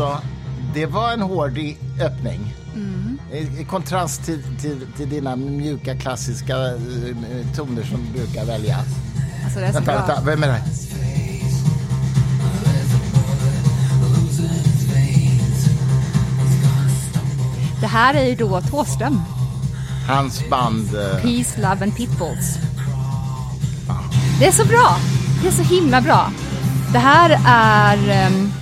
alltså, det var en hård öppning. I, I kontrast till, till, till dina mjuka klassiska eh, toner som brukar väljas. Alltså det är så Vänta, bra. vänta, vem är det? Det här är ju då Thåström. Hans band... eh, Peace, Love and Pitbulls. Det är så bra! Det är så himla bra. Det här är... Um,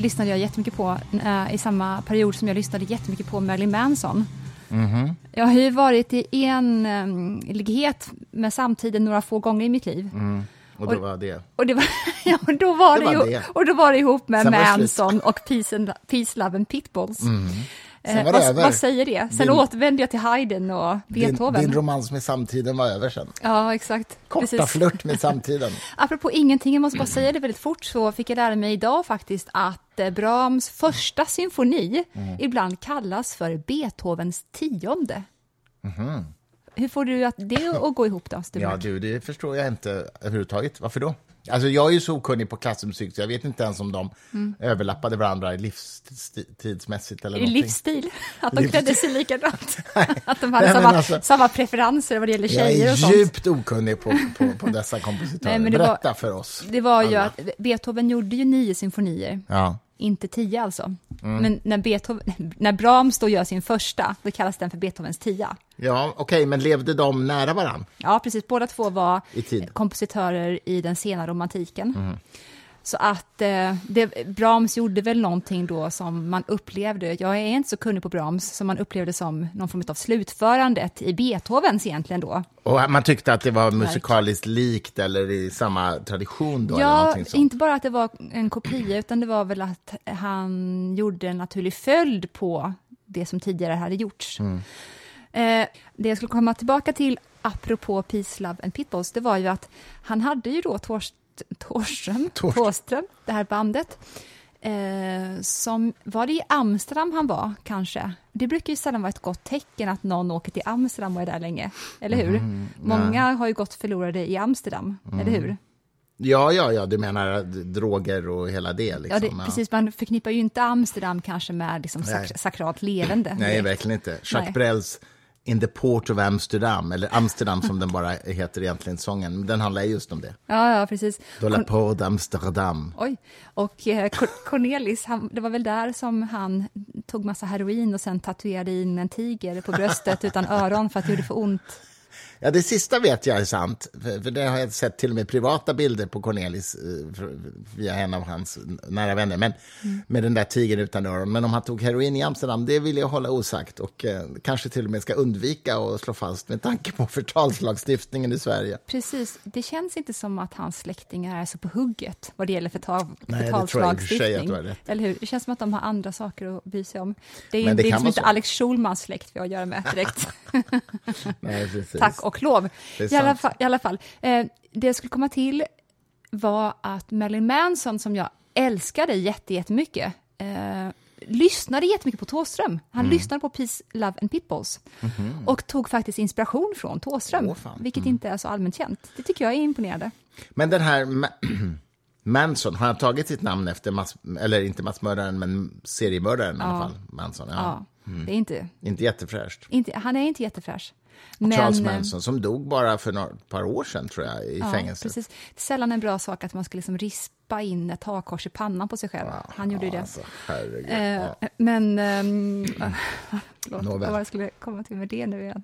lyssnade jag jättemycket på eh, i samma period som jag lyssnade jättemycket på Marilyn Manson. Mhm. Jag har ju varit i enlighet med samtiden några få gånger i mitt liv. Mm. och då var det... Och, det var, ja, och, då var Det det var ju, det. och då var det ihop med. Manson och Peace, and, Peace, Love and Pitbulls. Sen Eh, var det vad, över. vad säger det? Sen Din- återvände jag till Haydn och Din, Beethoven. din romans med samtiden var över sen. ja, exakt. Korta Precis. flört med samtiden. Apropå ingenting, jag måste bara säga det väldigt fort, så fick jag lära mig idag faktiskt att eh, Brahms första symfoni Mm. ibland kallas för Beethovens tionde. Hur får du att det att gå ihop då, Stuart? Ja, du, det förstår jag inte överhuvudtaget. Varför då? Alltså, jag är ju så okunnig på klassmusik så jag vet inte ens om de överlappade varandra livstidsmässigt eller Mm. I någonting. livsstil, att de Livsstil. klädde sig likadant. att de hade Nej, samma, alltså- samma preferenser vad det gäller Jag tjejer är och sånt. djupt okunnig på, på, på dessa kompositörer. Nej, men det var- Berätta för oss. Det var ju alla. att Beethoven gjorde ju nio symfonier, Ja. Inte tio alltså. Mm. Men när, Beethoven, när Brahms då gör sin första, då kallas den för Beethovens tia. Ja, okej, men levde de nära varann? Ja, precis. Båda två var I kompositörer i den sena romantiken. Mm. Så att eh, det, Brahms gjorde väl någonting då som man upplevde, jag är inte så kunnig på Brahms, som man upplevde som någon form av slutförandet i Beethovens egentligen då. Och man tyckte att det var musikaliskt likt eller i samma tradition då? Ja, inte bara att det var en kopia, utan det var väl att han gjorde en naturlig följd på det som tidigare hade gjorts. Mm. Eh, det jag skulle komma tillbaka till, apropå Peace, Love and Pitbulls, det var ju att han hade ju då Torst, Torström, Torst- Thåström, det här bandet, eh, som, var det i Amsterdam han var, kanske? Det brukar ju sällan vara ett gott tecken att någon åker till Amsterdam och är där länge, eller hur? Mm, Många har ju gått förlorade i Amsterdam, eller hur? Ja, ja, ja, du menar droger och hela det? Liksom. Ja, det, precis. Man förknippar ju inte Amsterdam kanske med liksom sak, sakralt levande. Nej, verkligen inte. Jacques Nej. Brels In the Port of Amsterdam, eller Amsterdam som den bara heter egentligen, sången. Den handlar just om det. Ja, ja, precis. De la Port d'Amsterdam. Oj, och eh, Cor- Cornelis, han, det var väl där som han tog massa heroin och sen tatuerade in en tiger på bröstet utan öron för att det gjorde för ont. Ja, det sista vet jag är sant, för, det har jag sett till och med privata bilder på Cornelis eh, via en av hans nära vänner, men med den där tigern utan öron. Men om han tog heroin i Amsterdam, det vill jag hålla osagt och eh, kanske till och med ska undvika att slå fast med tanke på förtalslagstiftningen i Sverige. Precis, det känns inte som att hans släktingar är så på hugget vad det gäller förtal, Nej, det tror förtalslagstiftning. har rätt. Eller hur? Det känns som att de har andra saker att bry sig om. Det är, Men det det är liksom inte. Alex Schulmans släkt vi har att göra med direkt. Nej, precis. Tack och lov. I alla fall, i alla fall. Eh, det jag skulle komma till var att Marilyn Manson, som jag älskade jätte- jättemycket, eh, lyssnade jättemycket på Thåström. Han Mm. lyssnade på Peace, Love and Pitbulls och tog faktiskt inspiration från Thåström. Åh, fan. vilket inte är så allmänt känt. Det tycker jag är imponerande. Men den här Ma- Manson, har han tagit sitt namn efter, mass, eller inte massmördaren, men seriemördaren i alla fall? Manson, ja. Ja, det är inte, Inte jättefräscht. inte, han är inte jättefräsch. Charles eh, Manson, som dog bara för några par år sedan, tror jag, i Ja, fängelse. precis. Det är sällan en bra sak att man ska liksom rispa in ett hakkors i pannan på sig själv. Han gjorde ju det. Alltså. Eh, ja. Men... ehm, förlåt, Nåväl. vad skulle komma till med det nu igen?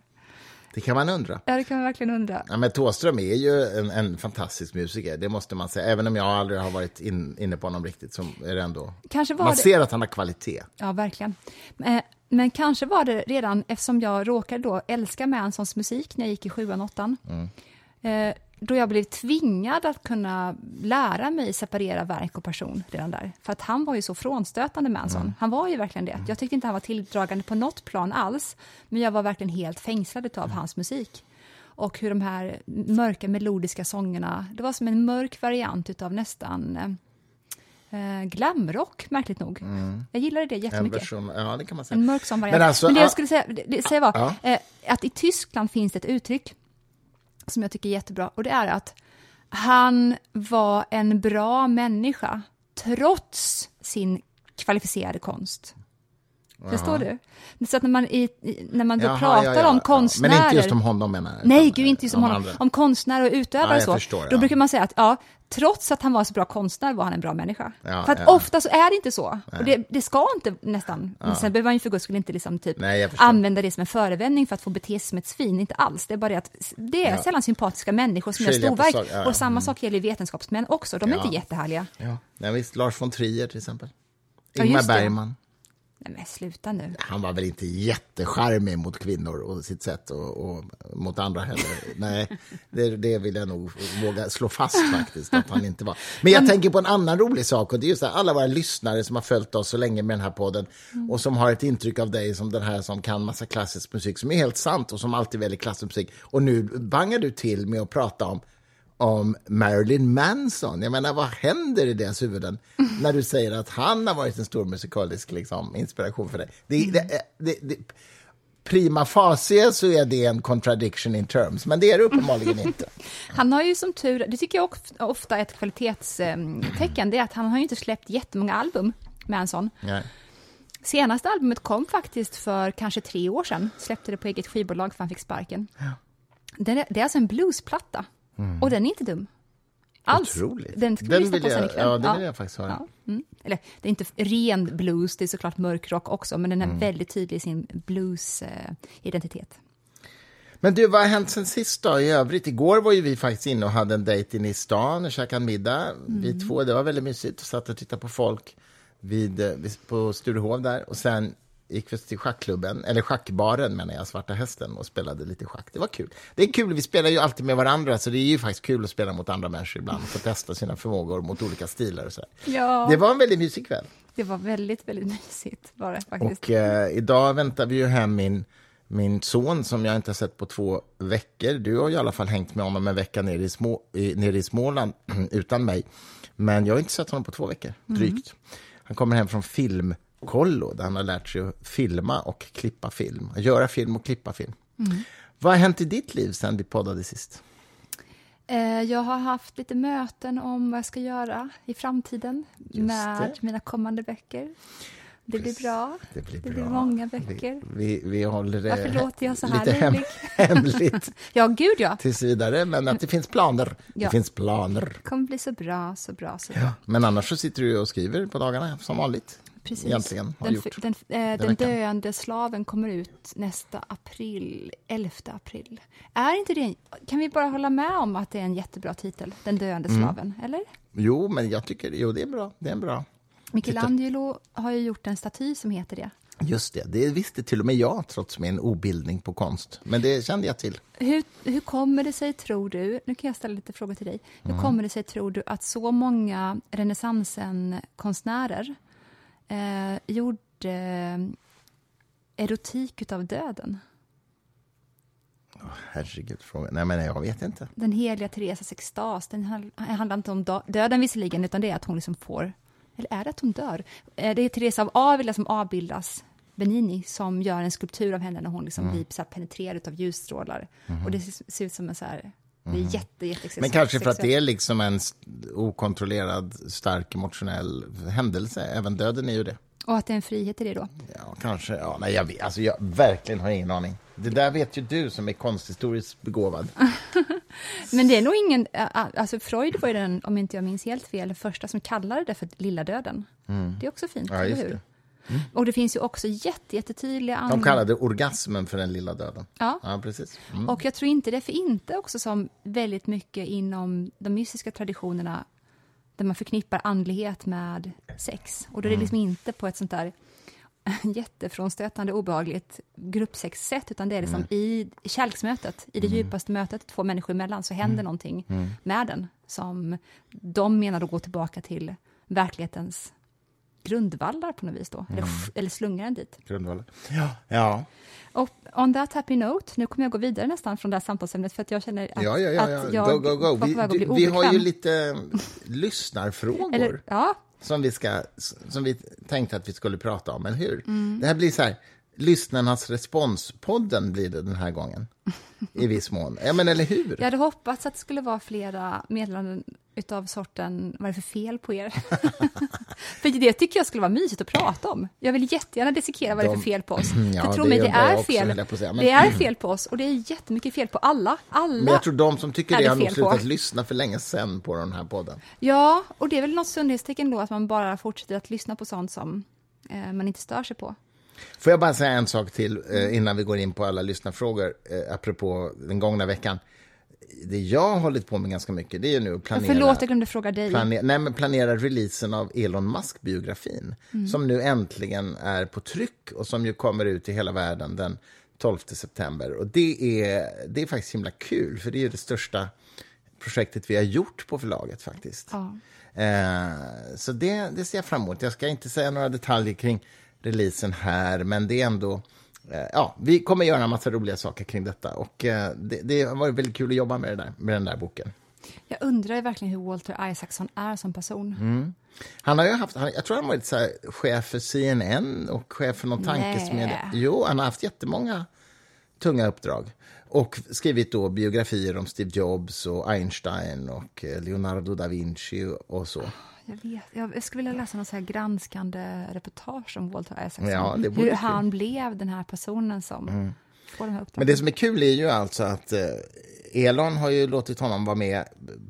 Det kan man undra. Ja, det kan man verkligen undra. Ja, men Thåström är ju en, en fantastisk musiker, det måste man säga. Även om jag aldrig har varit in, inne på honom riktigt, så är det ändå... Kanske var Man det... ser att han har kvalitet. Ja, verkligen. Eh, Men kanske var det redan, eftersom jag råkade då älska Mansons musik när jag gick i sjuan, åttan, eh, då jag blev tvingad att kunna lära mig separera verk och person redan där. För att han var ju så frånstötande, Manson. Han var ju verkligen det. Jag tyckte inte han var tilldragande på något plan alls, men jag var verkligen helt fängslad av hans musik. Och hur de här mörka melodiska sångerna, det var som en mörk variant av nästan eh, glamrock, märkligt nog. Jag gillade det En jättemycket. version, ja, det kan man säga. En mörk sån variant. Men Men, alltså, det ja. jag skulle säga, det, det, säga var Ja. eh, att i Tyskland finns det ett uttryck som jag tycker är jättebra och det är att han var en bra människa trots sin kvalificerade konst. Förstår du? Så att när man, i, när man då Jaha, pratar ja, ja, om ja. konstnärer... Men inte just om honom menar jag. Nej, gud, inte just om honom. andra. Om konstnärer och utövare Ja, jag så. förstår, Då ja. brukar man säga att ja, trots att han var så bra konstnär var han en bra människa. Ja, för att ja. ofta så är det inte så. Och det, det ska inte nästan. Men sen behöver man ju för guds skull inte liksom typ Nej, använda det som en förevändning för att få bete sig som ett svin. Inte alls. Det är bara det att det är Ja. sällan sympatiska människor som gör Skilja storverk. sak- ja, ja. Och samma sak gäller vetenskapsmän också. De är Ja. inte jättehärliga. Ja, nej, visst. Lars von Trier till exempel. Ja, Ingmar. Bergman. Nej men sluta nu. Han var väl inte jättecharmig mot kvinnor och sitt sätt och, och mot andra heller. Nej, det, det vill jag nog våga slå fast faktiskt att han inte var. Men jag tänker på en annan rolig sak och det är just det, alla våra lyssnare som har följt oss så länge med den här podden och som har ett intryck av dig som den här som kan massa klassisk musik som är helt sant och som alltid väljer klassisk musik. Och nu bangar du till med att prata om om Marilyn Manson. Jag menar, vad händer i deras huvuden när du säger att han har varit en stor musikalisk liksom, inspiration för dig? Det, det, det, det, prima facie så är det en contradiction in terms, men det är det uppenbarligen inte. Han har ju som tur, det tycker jag of- ofta är ett kvalitetstecken, det är att han har ju inte släppt jättemånga album, Manson. Nej. Senaste albumet kom faktiskt för kanske tre år sedan, släppte det på eget skivbolag för han fick sparken. Det, är, det är alltså en bluesplatta, och den är inte dum. Alls. Mm. Otroligt. Den ska vi Den lyssna vill på sen jag- ikväll. ja, den vill jag faktiskt höra. Ja, mm. Eller, det är inte ren blues, det är såklart mörkrock också, men den är Mm. väldigt tydlig i sin blues-identitet. Men du, vad har hänt sen sist då i övrigt? Igår var ju vi faktiskt inne och hade en dejt inne i stan och käkade en middag. Vi två, det var väldigt mysigt. och satt och tittade på folk vid, eh, vid, på Sturehov där. Och sen gick vi till schackklubben, eller schackbaren menar jag, Svarta Hästen och spelade lite schack. Det var kul. Det är kul, vi spelar ju alltid med varandra så det är ju faktiskt kul att spela mot andra människor ibland och få testa sina förmågor mot olika stilar och så. Ja. Det var en väldigt mysig kväll. Det var väldigt, väldigt mysigt var det faktiskt. Och eh, idag väntar vi ju hem min, min son som jag inte har sett på två veckor. Du har i alla fall hängt med honom en vecka nere i, små, i, nere i Småland utan mig. Men jag har inte sett honom på två veckor, drygt. Han kommer hem från Filmkollo där han har lärt sig att filma och klippa film. Att göra film och klippa film. Vad har hänt i ditt liv sen vi poddade sist? Eh, Jag har haft lite möten om vad jag ska göra i framtiden med det. mina kommande böcker. Det blir bra. Det blir, Det blir många böcker. Vi, vi, vi håller det Varför låter jag så lite här hem, rolig? hemligt Ja, gud ja. tills vidare, men att det finns planer. Det Ja. finns planer. Det kommer bli så bra, så bra, så bra. Men annars så sitter du och skriver på dagarna som vanligt. Precis. Egentligen har den, gjort. den, eh, den veckan. döende slaven kommer ut nästa april, 11 april. Är inte det, en- kan vi bara hålla med om att det är en jättebra titel, Den döende Mm. slaven, eller? Jo, men jag tycker jo, det är bra. Det är bra. Michelangelo har ju gjort en staty som heter det. Just det, det visste till och med jag trots min obildning på konst. Men det kände jag till. Hur, hur kommer det sig, tror du, nu kan jag ställa lite frågor till dig. Hur Mm. kommer det sig, tror du, att så många renässansen-konstnärer eh, gjorde eh, erotik utav döden? Herregud, fråga. Nej, men jag vet inte. Den heliga Teresas extas, den handl- handlar inte om dö- döden visserligen, utan det är att hon liksom får, eller är det att hon dör? Eh, Det är Teresa av Avila som avbildas, Benini, som gör en skulptur av henne när hon liksom blir så penetrerad av ljusstrålar. Och det ser ser ut som en så här, det är jätte, jätte Men kanske för att det är liksom en okontrollerad, stark emotionell händelse. Även döden är ju det. Och att det är en frihet i det då. Ja, kanske. Ja, nej, jag, vet, alltså, jag verkligen har ingen aning. Det där vet ju du som är konsthistoriskt begåvad. Men det är nog ingen, alltså Freud var ju den, om inte jag minns helt fel, den första som kallade det för lilla döden. Det är också fint, Mm. Ja, eller hur? det. Och det finns ju också jätte, jättetydliga De andra... kallade orgasmen för den lilla döden. Ja. Ja, precis. Mm. Och jag tror inte det är för inte också som väldigt mycket inom de mystiska traditionerna där man förknippar andlighet med sex. Och då är Mm. det liksom inte på ett sånt där jättefrånstötande, obehagligt gruppsexsätt, utan det är liksom Mm. i kärleksmötet, i det djupaste mötet två människor emellan, så Mm. händer någonting med den som de menar då går tillbaka till verklighetens grundvallar på något vis då, eller, Mm. eller slungar den dit. Grundvalen. Ja. ja. Och on that happy note, nu kommer jag gå vidare nästan från det här samtalsämnet för att jag känner att, Ja, ja, ja, att ja. jag Go, go, go. Vi, att bli du, vi har ju obekväm. lite lyssnarfrågor Eller, ja, som, vi ska, som vi tänkte att vi skulle prata om, eller hur? Mm. Det här blir så här, lyssnarnas responspodden blir det den här gången. I viss mån. Ja, men eller hur? jag hade hoppats att det skulle vara flera meddelanden utav sorten, vad är det för fel på er? för det tycker jag skulle vara mysigt att prata om. Jag vill jättegärna dissekera vad det är för fel på oss. Ja, för tro det mig, det är fel. säga, men- Det är fel på oss och det är jättemycket fel på alla. Alla. Men jag tror de som tycker det har nog slutat på. lyssna för länge sedan på den här podden. Ja, och det är väl något sundhetstecken då att man bara fortsätter att lyssna på sånt som eh, man inte stör sig på. Får jag bara säga en sak till eh, innan vi går in på alla lyssnarfrågor, eh, apropå den gångna veckan. Det jag har hållit på med ganska mycket, det är nu att planera... Förlåt, jag glömde fråga dig. Plane- nej, men planera releasen av Elon Musk-biografin som nu äntligen är på tryck och som ju kommer ut till hela världen den 12 september. Och det är, det är faktiskt himla kul, för det är det största projektet vi har gjort på förlaget faktiskt. Ja. Eh, så det, det ser jag fram emot. Jag ska inte säga några detaljer kring releasen här, men det är ändå... Eh, ja, vi kommer göra en massa roliga saker kring detta och eh, det, det har varit väldigt kul att jobba med, det där, med den där boken. Jag undrar verkligen hur Walter Isaacson är som person. Mm. Han har ju haft, han, jag tror han har varit så här, chef för CNN och chef för någon tankesmedja. Jo, han har haft jättemånga tunga uppdrag. Och skrivit då biografier om Steve Jobs och Einstein och eh, Leonardo da Vinci och så. Jag, vet, jag skulle vilja läsa något så här granskande reportage om Walter Isaacson. Ja, det hur. Mm. han blev den här personen som får de här Men uppdragen. det som är kul är ju alltså att eh, Elon har ju låtit honom vara med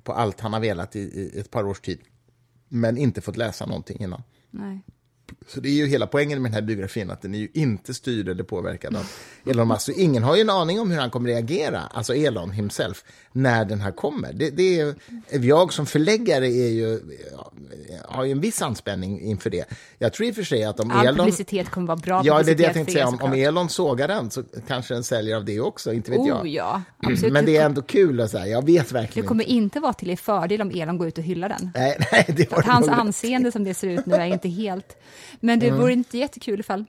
på allt han har velat i, i ett par års tid. Men inte fått läsa någonting innan. Nej. Så det är ju hela poängen med den här biografin, att den är ju inte styrd eller påverkad av Elon Musk. Så ingen har ju en aning om hur han kommer reagera, alltså Elon himself, när den här kommer. Det, det är, jag som förläggare är ju, har ju en viss anspänning inför det. Jag tror i och för sig att om All Elon... publicitet kommer vara bra Ja, det är det jag tänkte för säga. Om, om. Elon sågar den så kanske den säljer av det också, inte vet jag. Oh ja, absolut. Men det är ändå kul att säga, jag vet det verkligen kommer inte vara till er fördel om Elon går ut och hyllar den. Nej, nej, det har Att du hans anseende som det ser ut nu är inte helt... Men Mm. det vore inte jättekul ifall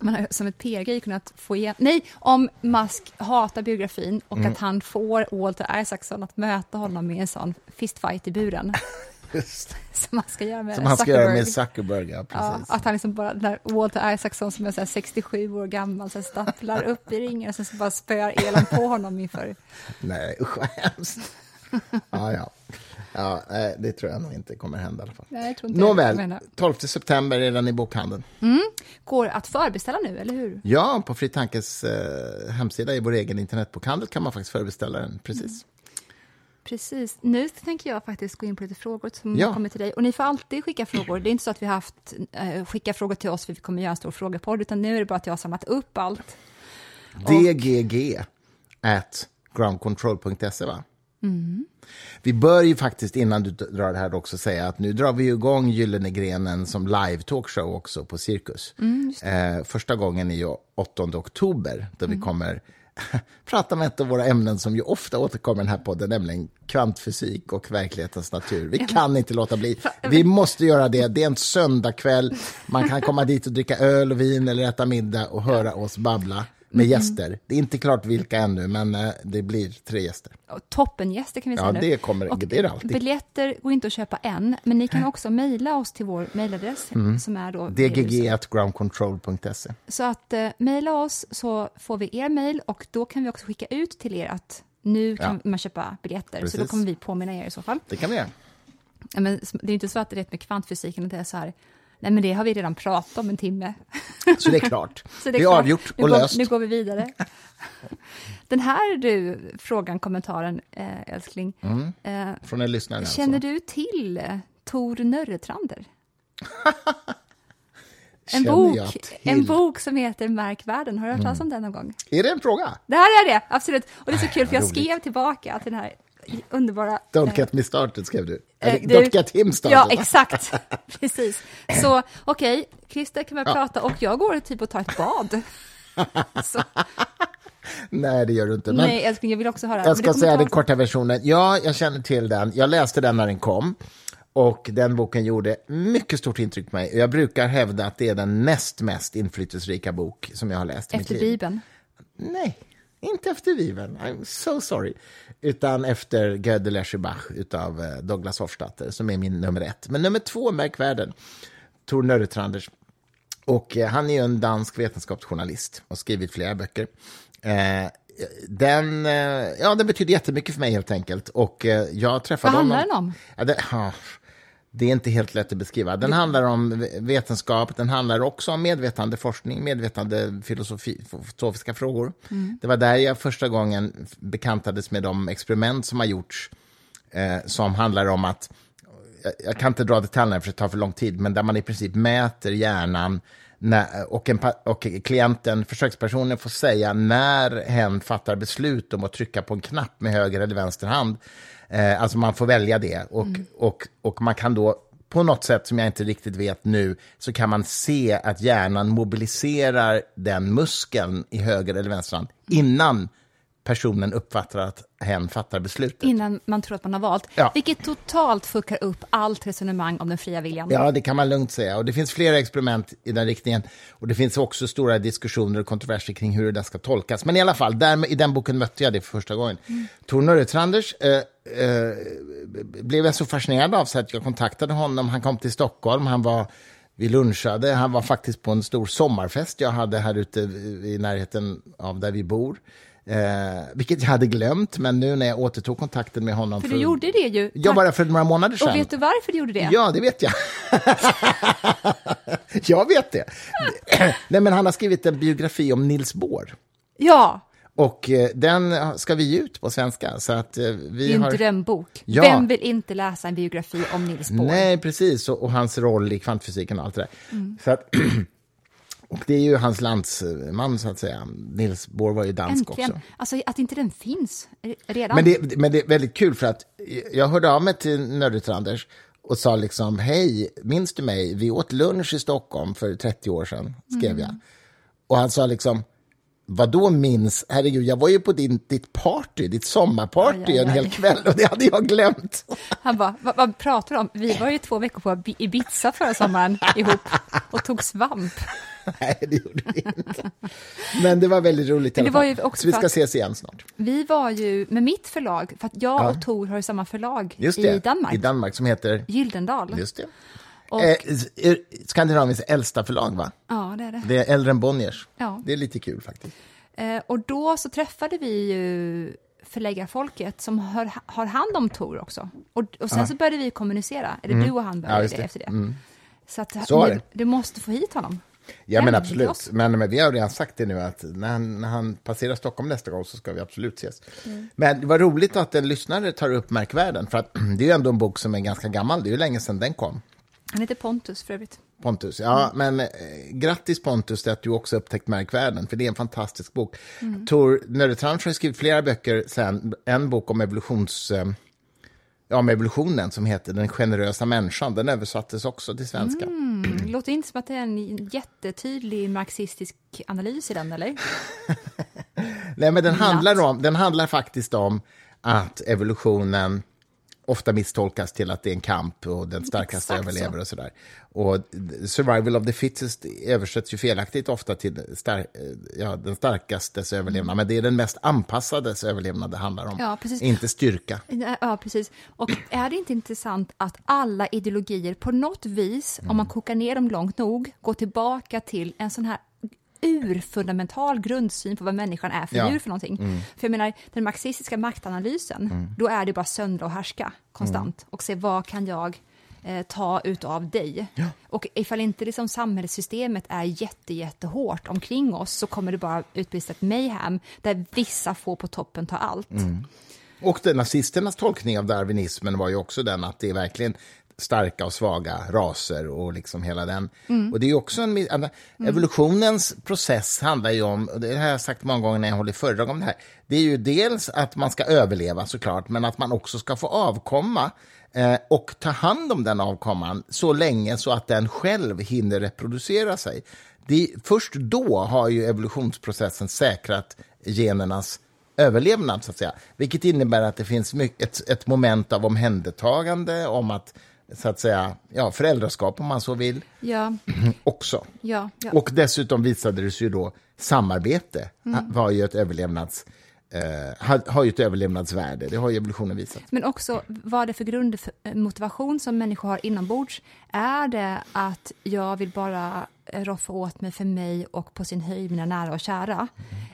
man har som ett PR-grej kunnat få igen... Nej, om Musk hatar biografin och Mm. att han får Walter Isaacson att möta honom med en sån fistfight i buren. Som han ska göra med Som han ska göra med Zuckerberg. Zuckerberg, ja, Ja, att han liksom bara, när Walter Isaacson som är så här 67 år gammal så stapplar upp i ringen och sen så bara spöar Elon på honom inför... Nej, usch vad hemskt. Ja, ja. Ja nej, det tror jag nog inte kommer hända i alla fall. Nej, jag tror inte Nåväl, menar. 12 september är den i bokhandeln. Går att förbeställa nu, eller hur? Ja, på Fri Tankes eh, hemsida i vår egen internetbokhandel kan man faktiskt förbeställa den. Precis. Precis. Nu tänker jag faktiskt gå in på lite frågor som Ja. kommer till dig. Och ni får alltid skicka frågor. Det är inte så att vi har haft eh, skicka frågor till oss för vi kommer göra en stor frågepodd, utan nu är det bara att jag har samlat upp allt. DGG at groundcontrol.se, va? Vi bör ju faktiskt, innan du drar det här, också säga att nu drar vi igång Gyllene grenen som live talkshow också på Cirkus. eh, första gången är ju 8 oktober, då vi kommer prata med ett av våra ämnen som ju ofta återkommer i den här podden, nämligen kvantfysik och verklighetens natur. Vi kan inte låta bli. Vi måste göra det. Det är en söndagkväll. Man kan komma dit och dricka öl och vin eller äta middag och höra oss babbla med gäster. Det är inte klart vilka ännu, men eh, det blir tre gäster. Toppengäster kan vi säga Ja, nu. det kommer- och det är det alltid. Biljetter går inte att köpa än, men ni kan också mejla oss till vår mejladress Mm. som är då DGG at groundcontrol.se. Så att eh, mejla oss så får vi er mejl och då kan vi också skicka ut till er att nu kan man köpa biljetter. Så då Precis. kommer vi påminna er i så fall. Det kan vi göra. Ja, men det är inte så att det är rätt med kvantfysiken att det är så här, nej men det har vi redan pratat om en timme. Så det är klart. Så det är klart. avgjort nu och går, löst. Nu går vi vidare. Den här du, frågan, kommentaren, eh, älskling. Eh, Från en lyssnare. känner alltså. du till Tor Nörretrander? En bok, en bok som heter Märk världen. Har du hört talas om den någon gång? Är det en fråga? Det här är det, absolut. Och det är så kul, för jag Roligt. skrev tillbaka till den här underbara... Don't eh, get me started, skrev du. eh, Eller, du- Don't get him started. Ja, exakt. Precis. Så okej, Christer kan börja Ja. prata och jag går typ och tar ett bad. så, Nej, det gör du inte. Men nej, älskling, jag vill också höra. Jag ska säga den korta versionen. Ja, jag känner till den. Jag läste den när den kom. Och den boken gjorde mycket stort intryck på mig. Jag brukar hävda att det är den näst mest inflytelserika bok som jag har läst i Efter mitt liv. Bibeln. Nej, inte efter Bibeln. I'm so sorry. Utan efter Gödel Escherbach utav eh, Douglas Hofstadter, som är min nummer ett. Men nummer två, märk världen, Tor Nörretranders. Och eh, han är ju en dansk vetenskapsjournalist och har skrivit flera böcker. Eh, den, ja, den betyder jättemycket för mig helt enkelt. Och jag träffade Vad handlar den om? Ja, det, ja, det är inte helt lätt att beskriva. Den handlar om vetenskap, den handlar också om medvetandeforskning, medvetandefilosofiska frågor. Det var där jag första gången bekantades med de experiment som har gjorts eh, som handlar om att, jag, jag kan inte dra detaljerna för det tar för lång tid, men där man i princip mäter hjärnan när, och, en, och klienten, försökspersonen, får säga när hen fattar beslut om att trycka på en knapp med höger eller vänster hand. Eh, alltså man får välja det. Och, och, och man kan då, på något sätt som jag inte riktigt vet nu, så kan man se att hjärnan mobiliserar den muskeln i höger eller vänster hand innan personen uppfattar att hen fattar beslutet. Innan man tror att man har valt. Ja. Vilket totalt fuckar upp allt resonemang om den fria viljan. Ja, det kan man lugnt säga. Och det finns flera experiment i den riktningen. Och det finns också stora diskussioner och kontroverser kring hur det ska tolkas. Men i alla fall, där, i den boken mötte jag det för första gången. Mm. Tor Nörretranders eh, eh, blev jag så fascinerad av så att jag kontaktade honom. Han kom till Stockholm, han var vi lunchade, han var faktiskt på en stor sommarfest jag hade här ute i närheten av där vi bor. Eh, vilket jag hade glömt, men nu när jag återtog kontakten med honom... För du gjorde det ju. Ja, bara för några månader sedan. Och vet du varför du gjorde det? Ja, det vet jag. jag vet det. Nej, men han har skrivit en biografi om Nils Bohr. Ja, Och eh, den ska vi ge ut på svenska. Så att, eh, vi det är en har... drömbok. Ja. Vem vill inte läsa en biografi om Niels Bohr? Nej, precis. Och, och hans roll i kvantfysiken och allt det där. Mm. Så att, och det är ju hans landsman, så att säga. Nils Bohr var ju dansk Äntligen. också. Alltså att inte den finns redan. Men det, men det är väldigt kul för att jag hörde av mig till Nördigt-Anders och sa liksom, hej, minns du mig? Vi åt lunch i Stockholm för 30 år sedan, skrev jag. Och han sa liksom, vad då minns? Herregud, jag var ju på din, ditt party, ditt sommarparty Aj, aj, en hel aj. kväll och det hade jag glömt. Han bara, vad, vad pratar du om? Vi var ju två veckor på Ibiza förra sommaren ihop och tog svamp. Nej, det gjorde vi inte. Men det var väldigt roligt i alla fall. Så vi ska ses igen snart. Vi var ju med mitt förlag, för att jag Ja. och Tor har samma förlag Just det, i Danmark, I Danmark, som heter... Gyldendal. Just det. Och, Eh, Skandinaviens äldsta förlag, va? ja, det är det. Det är äldre än Bonniers. Ja. Det är lite kul faktiskt. Eh, och då så träffade vi ju förläggarfolket som har, har hand om Tor också. Och, och sen så började vi kommunicera, eller du och han började Mm. Ja, det. efter det. Mm. Så att Så det. du måste få hit honom. Ja, men absolut. Men, men vi har redan sagt det nu, att när han, när han passerar Stockholm nästa gång så ska vi absolut ses. Men det var roligt att en lyssnare tar upp Märkvärlden, för att det är ju ändå en bok som är ganska gammal. Det är ju länge sedan den kom. Han heter Pontus för övrigt. Pontus. Ja, men eh, grattis Pontus till att du också upptäckt Märkvärlden, för det är en fantastisk bok. Tor Nörretrand har skrivit flera böcker sen, en bok om evolutions... Eh, ja, om evolutionen som heter Den generösa människan. Den översattes också till svenska. Mm. Det låter inte som att det är en jättetydlig marxistisk analys i den, eller? Nej, men den handlar, om, den handlar faktiskt om att evolutionen ofta misstolkas till att det är en kamp och den starkaste Exakt så. överlever och sådär. Och survival of the fittest översätts ju felaktigt ofta till star ja, den starkastes överlevnad, men det är den mest anpassades överlevnad det handlar om, Mm. Ja, inte styrka. Ja, precis. Och är det inte intressant att alla ideologier på något vis, om man kokar ner dem långt nog, går tillbaka till en sån här urfundamental grundsyn på vad människan är för Ja. djur för någonting. För jag menar, den marxistiska maktanalysen, då är det bara söndra och härska konstant och se vad kan jag eh, ta utav dig. Och ifall inte liksom samhällssystemet är jätte, jättehårt omkring oss så kommer det bara utbrista ett mayhem där vissa få på toppen tar allt. Och den, nazisternas tolkning av darwinismen var ju också den att det är verkligen starka och svaga raser och liksom hela den. Och det är också en, en evolutionens process handlar ju om, och det har jag sagt många gånger när jag håller föredrag om det här, det är ju dels att man ska överleva såklart, men att man också ska få avkomma eh, och ta hand om den avkomman så länge så att den själv hinner reproducera sig. Det, först då har ju evolutionsprocessen säkrat genernas överlevnad, så att säga. Vilket innebär att det finns mycket, ett, ett moment av omhändertagande, om att, så att säga, ja, föräldraskap om man så vill, Ja, också. ja, ja. Och dessutom visade det sig ju då, samarbete var ju ett överlevnads... Eh, har, har ju ett överlevnadsvärde, det har ju evolutionen visat. Men också vad det för grundmotivation som människor har inombords. Är det att jag vill bara eh, roffa åt mig för mig och på sin höjd mina nära och kära?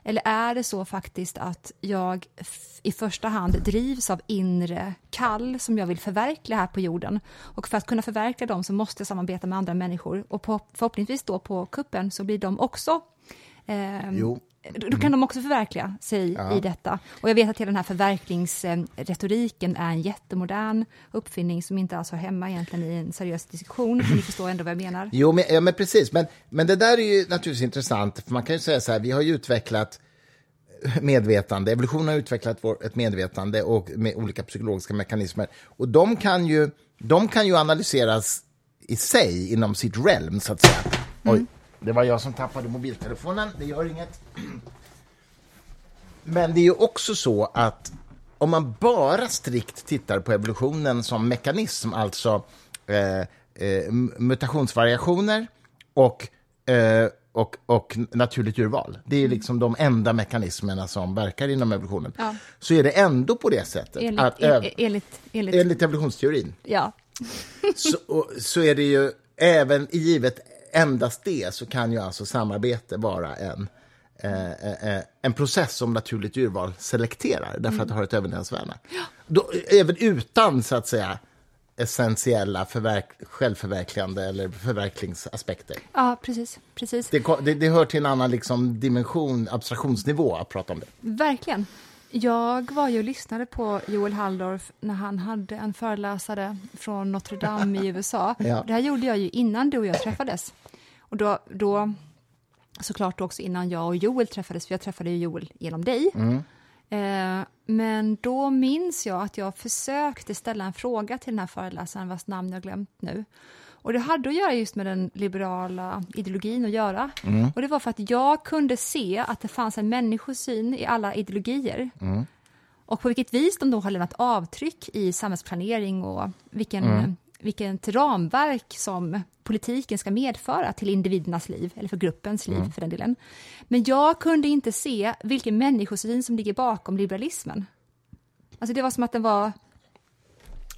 Eller är det så faktiskt att jag i första hand drivs av inre kall som jag vill förverkliga här på jorden? Och för att kunna förverkliga dem så måste jag samarbeta med andra människor och på, förhoppningsvis då på kuppen så blir de också eh, Jo. Då då kan de också förverkliga sig i detta. Och jag vet att hela den här förverklingsretoriken är en jättemodern uppfinning som inte alls har hemma egentligen i en seriös diskussion. Men ni förstår ändå vad jag menar. Jo, men, ja, men precis. Men, men det där är ju naturligtvis intressant, för man kan ju säga så här, vi har ju utvecklat medvetande, evolutionen har utvecklat vår, ett medvetande och med olika psykologiska mekanismer. Och de kan ju, de kan ju analyseras i sig inom sitt realm, så att säga. Oj, det var jag som tappade mobiltelefonen, det gör inget. Men det är ju också så att om man bara strikt tittar på evolutionen som mekanism, alltså eh, eh, mutationsvariationer och, eh, och, och naturligt urval. Det är liksom de enda mekanismerna som verkar inom evolutionen. Ja. Så är det ändå på det sättet Enligt, att ö- enligt, enligt, enligt evolutionsteorin ja. så, så är det ju även i givet endast det så kan ju alltså samarbete vara en, eh, eh, eh, en process som naturligt urval selekterar därför att det har ett överlevnadsvärde. Då, Även utan så att säga essentiella förverk, självförverkligande eller förverklingsaspekter. ja, precis. precis. Det, det, det hör till en annan liksom, dimension, abstraktionsnivå att prata om det. Verkligen. Jag var ju och lyssnade på Joel Halldorf när han hade en föreläsare från Notre Dame i USA. Ja. Det här gjorde jag ju innan du och jag träffades. Och då, då såklart också innan jag och Joel träffades, för jag träffade ju Joel genom dig. Eh, men då minns jag att jag försökte ställa en fråga till den här föreläsaren vars namn jag glömt nu. Och det hade att göra just med den liberala ideologin att göra. Och det var för att jag kunde se att det fanns en människosyn i alla ideologier. Och på vilket vis de då har lämnat avtryck i samhällsplanering och vilken, vilket ramverk som politiken ska medföra till individernas liv, eller för gruppens liv för den delen. Men jag kunde inte se vilken människosyn som ligger bakom liberalismen. Alltså det var som att den var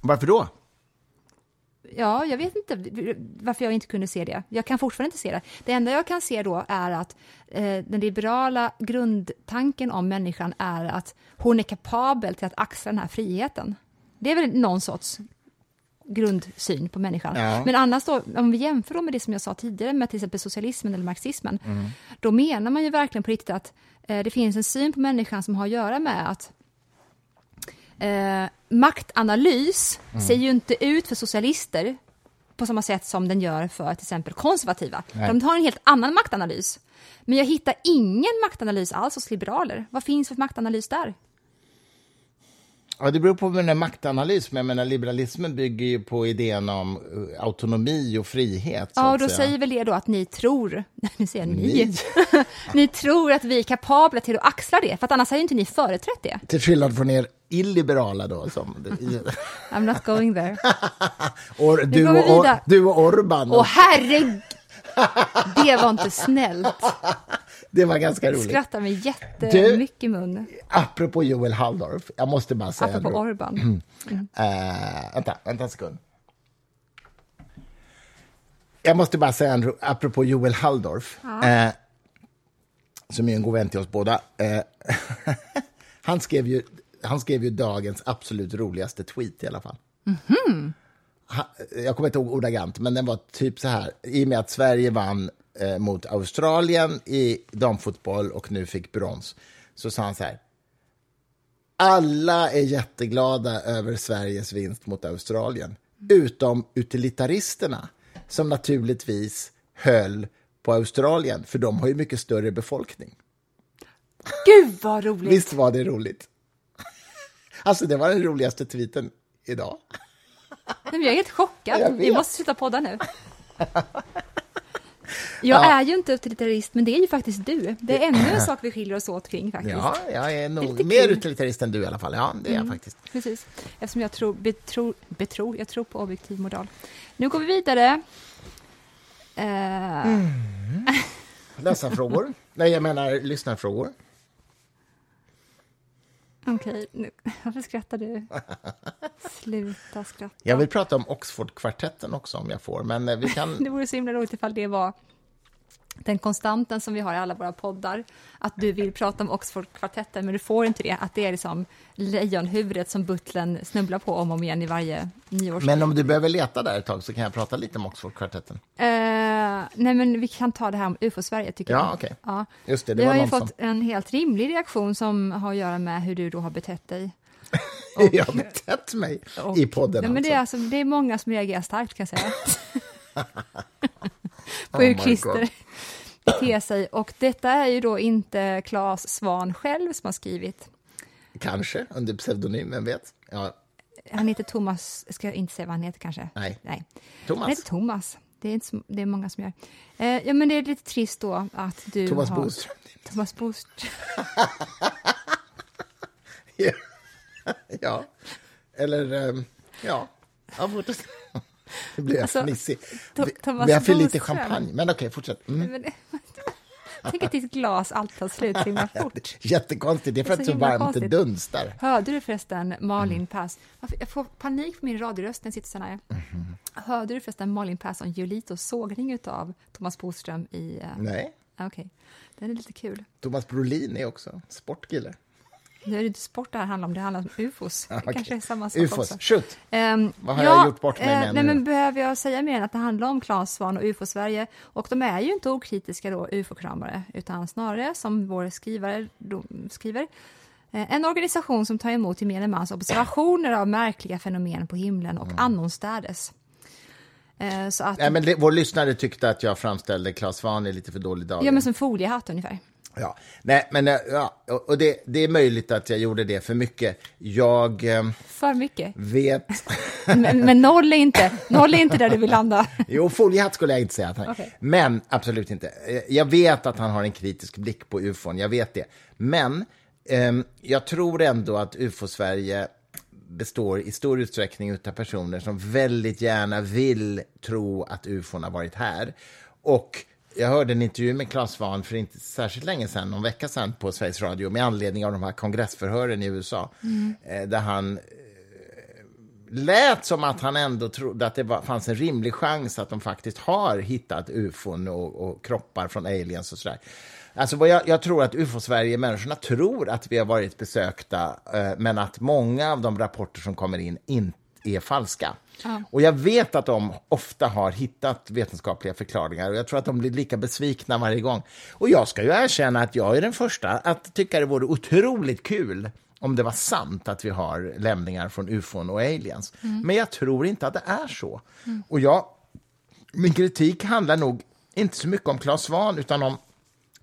Varför då? Ja, jag vet inte varför jag inte kunde se det. Jag kan fortfarande inte se det. Det enda jag kan se då är att eh, den liberala grundtanken om människan är att hon är kapabel till att axla den här friheten. Det är väl någon sorts grundsyn på människan. Ja. Men annars då, om vi jämför med det som jag sa tidigare med till exempel socialismen eller marxismen, då menar man ju verkligen på riktigt att eh, det finns en syn på människan som har att göra med att eh, maktanalys Mm. ser ju inte ut för socialister på samma sätt som den gör för till exempel konservativa. Nej. De har en helt annan maktanalys. Men jag hittar ingen maktanalys alls hos liberaler. Vad finns för maktanalys där? Ja, det beror på den här maktanalys, men jag menar, liberalismen bygger ju på idén om eh, autonomi och frihet. Ja, och då säga. säger väl det då att ni tror, nu säger ni, Ni. ni tror att vi är kapabla till att axla det, för att annars har ju inte ni företrätt det. Till skillnad från er illiberala då, som I'm not going there. och du, och, du och Orban. Åh herregud! Det var inte snällt. det var ganska roligt. Skrattar mig jättemycket i mun. Apropå Joel Halldorf, jag måste bara säga... Apropå ro- Orban. Eh, vänta, vänta en sekund. Jag måste bara säga ro- apropå Joel Halldorf, eh, som är en god vän till oss båda. Eh, han, skrev ju, han skrev ju dagens absolut roligaste tweet i alla fall. Ha- jag kommer inte ihåg ordagrant, men den var typ så här. I och med att Sverige vann eh, mot Australien i damfotboll och nu fick brons, så sa han så här. Alla är jätteglada över Sveriges vinst mot Australien, utom utilitaristerna som naturligtvis höll på Australien, för de har ju mycket större befolkning. Gud vad roligt! Visst var det roligt? Alltså, det var den roligaste tweeten idag. Nej, jag är helt chockad. Vi måste sluta podda nu. Jag Ja. är ju inte utilitarist, men det är ju faktiskt du. Det är ännu en sak vi skiljer oss åt kring faktiskt. Ja, jag är nog lite mer utilitarist än du i alla fall. Ja, det är jag faktiskt. Precis. Eftersom jag tror, betror, betror, jag tror på objektiv moral. Nu går vi vidare. Eh, Läsarfrågor? Nej, jag menar lyssnarfrågor. Okej, nu- varför skrattar du? Sluta skratta. Jag vill prata om Oxfordkvartetten också om jag får, men eh, vi kan... Det vore så himla roligt ifall det var den konstanten som vi har i alla våra poddar, att du vill prata om Oxfordkvartetten, men du får inte det, att det är liksom lejonhuvudet som butlern snubblar på om och om igen i varje nyårs... Men om du behöver leta där ett tag så kan jag prata lite om Oxfordkvartetten. Eh, nej, men vi kan ta det här om UFO-Sverige, tycker Ja, jag. okej. Ja. Just det, det Vi har ju fått som... en helt rimlig reaktion som har att göra med hur du då har betett dig. jag har betett mig Och- i podden Nej, men det, är alltså. alltså, det är många som reagerar starkt kan jag säga. på Oh hur my Christer beter sig. Och detta är ju då inte Claes Svan själv som har skrivit. Kanske, under pseudonym, vem vet? Ja, Han heter Thomas, ska jag inte säga vad han heter kanske? nej. Nej. Thomas. Han heter Thomas. Det är, inte så, det är många som gör. Eh, ja, men det är lite trist då att du Thomas har... Boström. Thomas Boström. Ja. ja. Eller, ehm, ja. Nu blir jag Alltså, fnissig. Vi, vi har för lite champagne, men okej, fortsätt. Mm. Men det- Tänk att ditt glas alltid tar slut så himla fort. Jättekonstigt, det är för Det är att så det så varmt det konstigt. dunstar. Hörde du förresten Malin Mm. Pass? Jag får panik på min radioröst när jag sitter så här. Mhm. Hörde du förresten Malin Persson Giolitos sågning av Thomas Bodström i... Uh, Nej, Okej, den är lite kul. Thomas Brolin är också sportkille. Nu är det inte sport det här handlar om, det handlar om ufos. Det Okej. kanske är samma sak Ufos, också. shoot! Ehm, Vad har jag gjort bort mig eh, med nej, nu? men Behöver jag säga mer än att det handlar om Claes Svahn och UFO-Sverige? Och de är ju inte okritiska då, UFO-kramare, utan snarare, som vår skrivare skriver, eh, en organisation som tar emot gemene mans observationer av märkliga fenomen på himlen och annorstädes. Eh, så att, Nej, men det, vår lyssnare tyckte att jag framställde Claes Svahn i lite för dålig dag. ja, men som foliehatt ungefär. Ja, nej, men eh, ja, och det, det är möjligt att jag gjorde det för mycket. Jag eh, För mycket. vet... Men, men noll, är inte, noll är inte där du vill landa. Jo, foliehatt skulle jag inte säga att han Okej. Men absolut inte. Eh, Jag vet att han har en kritisk blick på ufon, jag vet det. Men ehm, jag tror ändå att ufo-Sverige består i stor utsträckning av personer som väldigt gärna vill tro att ufon har varit här. Och jag hörde en intervju med Claes Svahn för inte särskilt länge sedan, någon vecka sedan på Sveriges Radio med anledning av de här kongressförhören i USA, eh, där han lät som att han ändå trodde att det var, fanns en rimlig chans att de faktiskt har hittat ufon och, och kroppar från aliens och sådär. Alltså jag, jag tror att ufo-Sverige, människorna tror att vi har varit besökta, eh, men att många av de rapporter som kommer in inte är falska. Och jag vet att de ofta har hittat vetenskapliga förklaringar och jag tror att de blir lika besvikna varje gång. Och jag ska ju erkänna att jag är den första att tycka det vore otroligt kul om det var sant att vi har lämningar från ufon och aliens. Men jag tror inte att det är så. Och jag, min kritik handlar nog inte så mycket om Claes Svahn utan om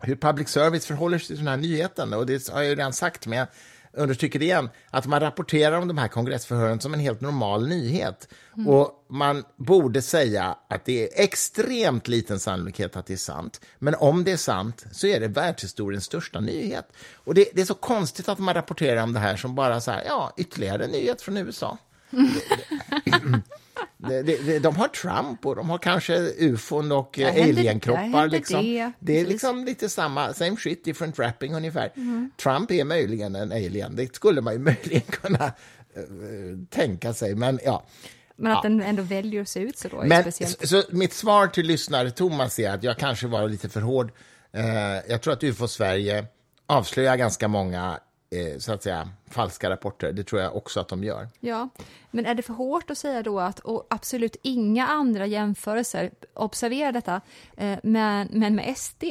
hur public service förhåller sig till den här nyheten. Och det har jag ju redan sagt, men jag understryker det igen, att man rapporterar om de här kongressförhören som en helt normal nyhet. Och man borde säga att det är extremt liten sannolikhet att det är sant. Men om det är sant så är det världshistoriens största nyhet. Och det, det är så konstigt att man rapporterar om det här som bara så här, ja, ytterligare en nyhet från USA. Det, det, det, de har Trump och de har kanske ufon och eh, alienkroppar. Liksom. det. det är liksom lite samma, same shit, different wrapping ungefär. Mm. Trump är möjligen en alien, det skulle man ju möjligen kunna eh, tänka sig, men ja. Men att Ja. den ändå väljer att se ut så då Men, speciellt. så, så mitt svar till lyssnare Thomas är att jag kanske var lite för hård. Eh, jag tror att UFO Sverige avslöjar ganska många så att säga, falska rapporter. Det tror jag också att de gör. Ja, men är det för hårt att säga då att absolut inga andra jämförelser, observera detta, eh, men, men med SD,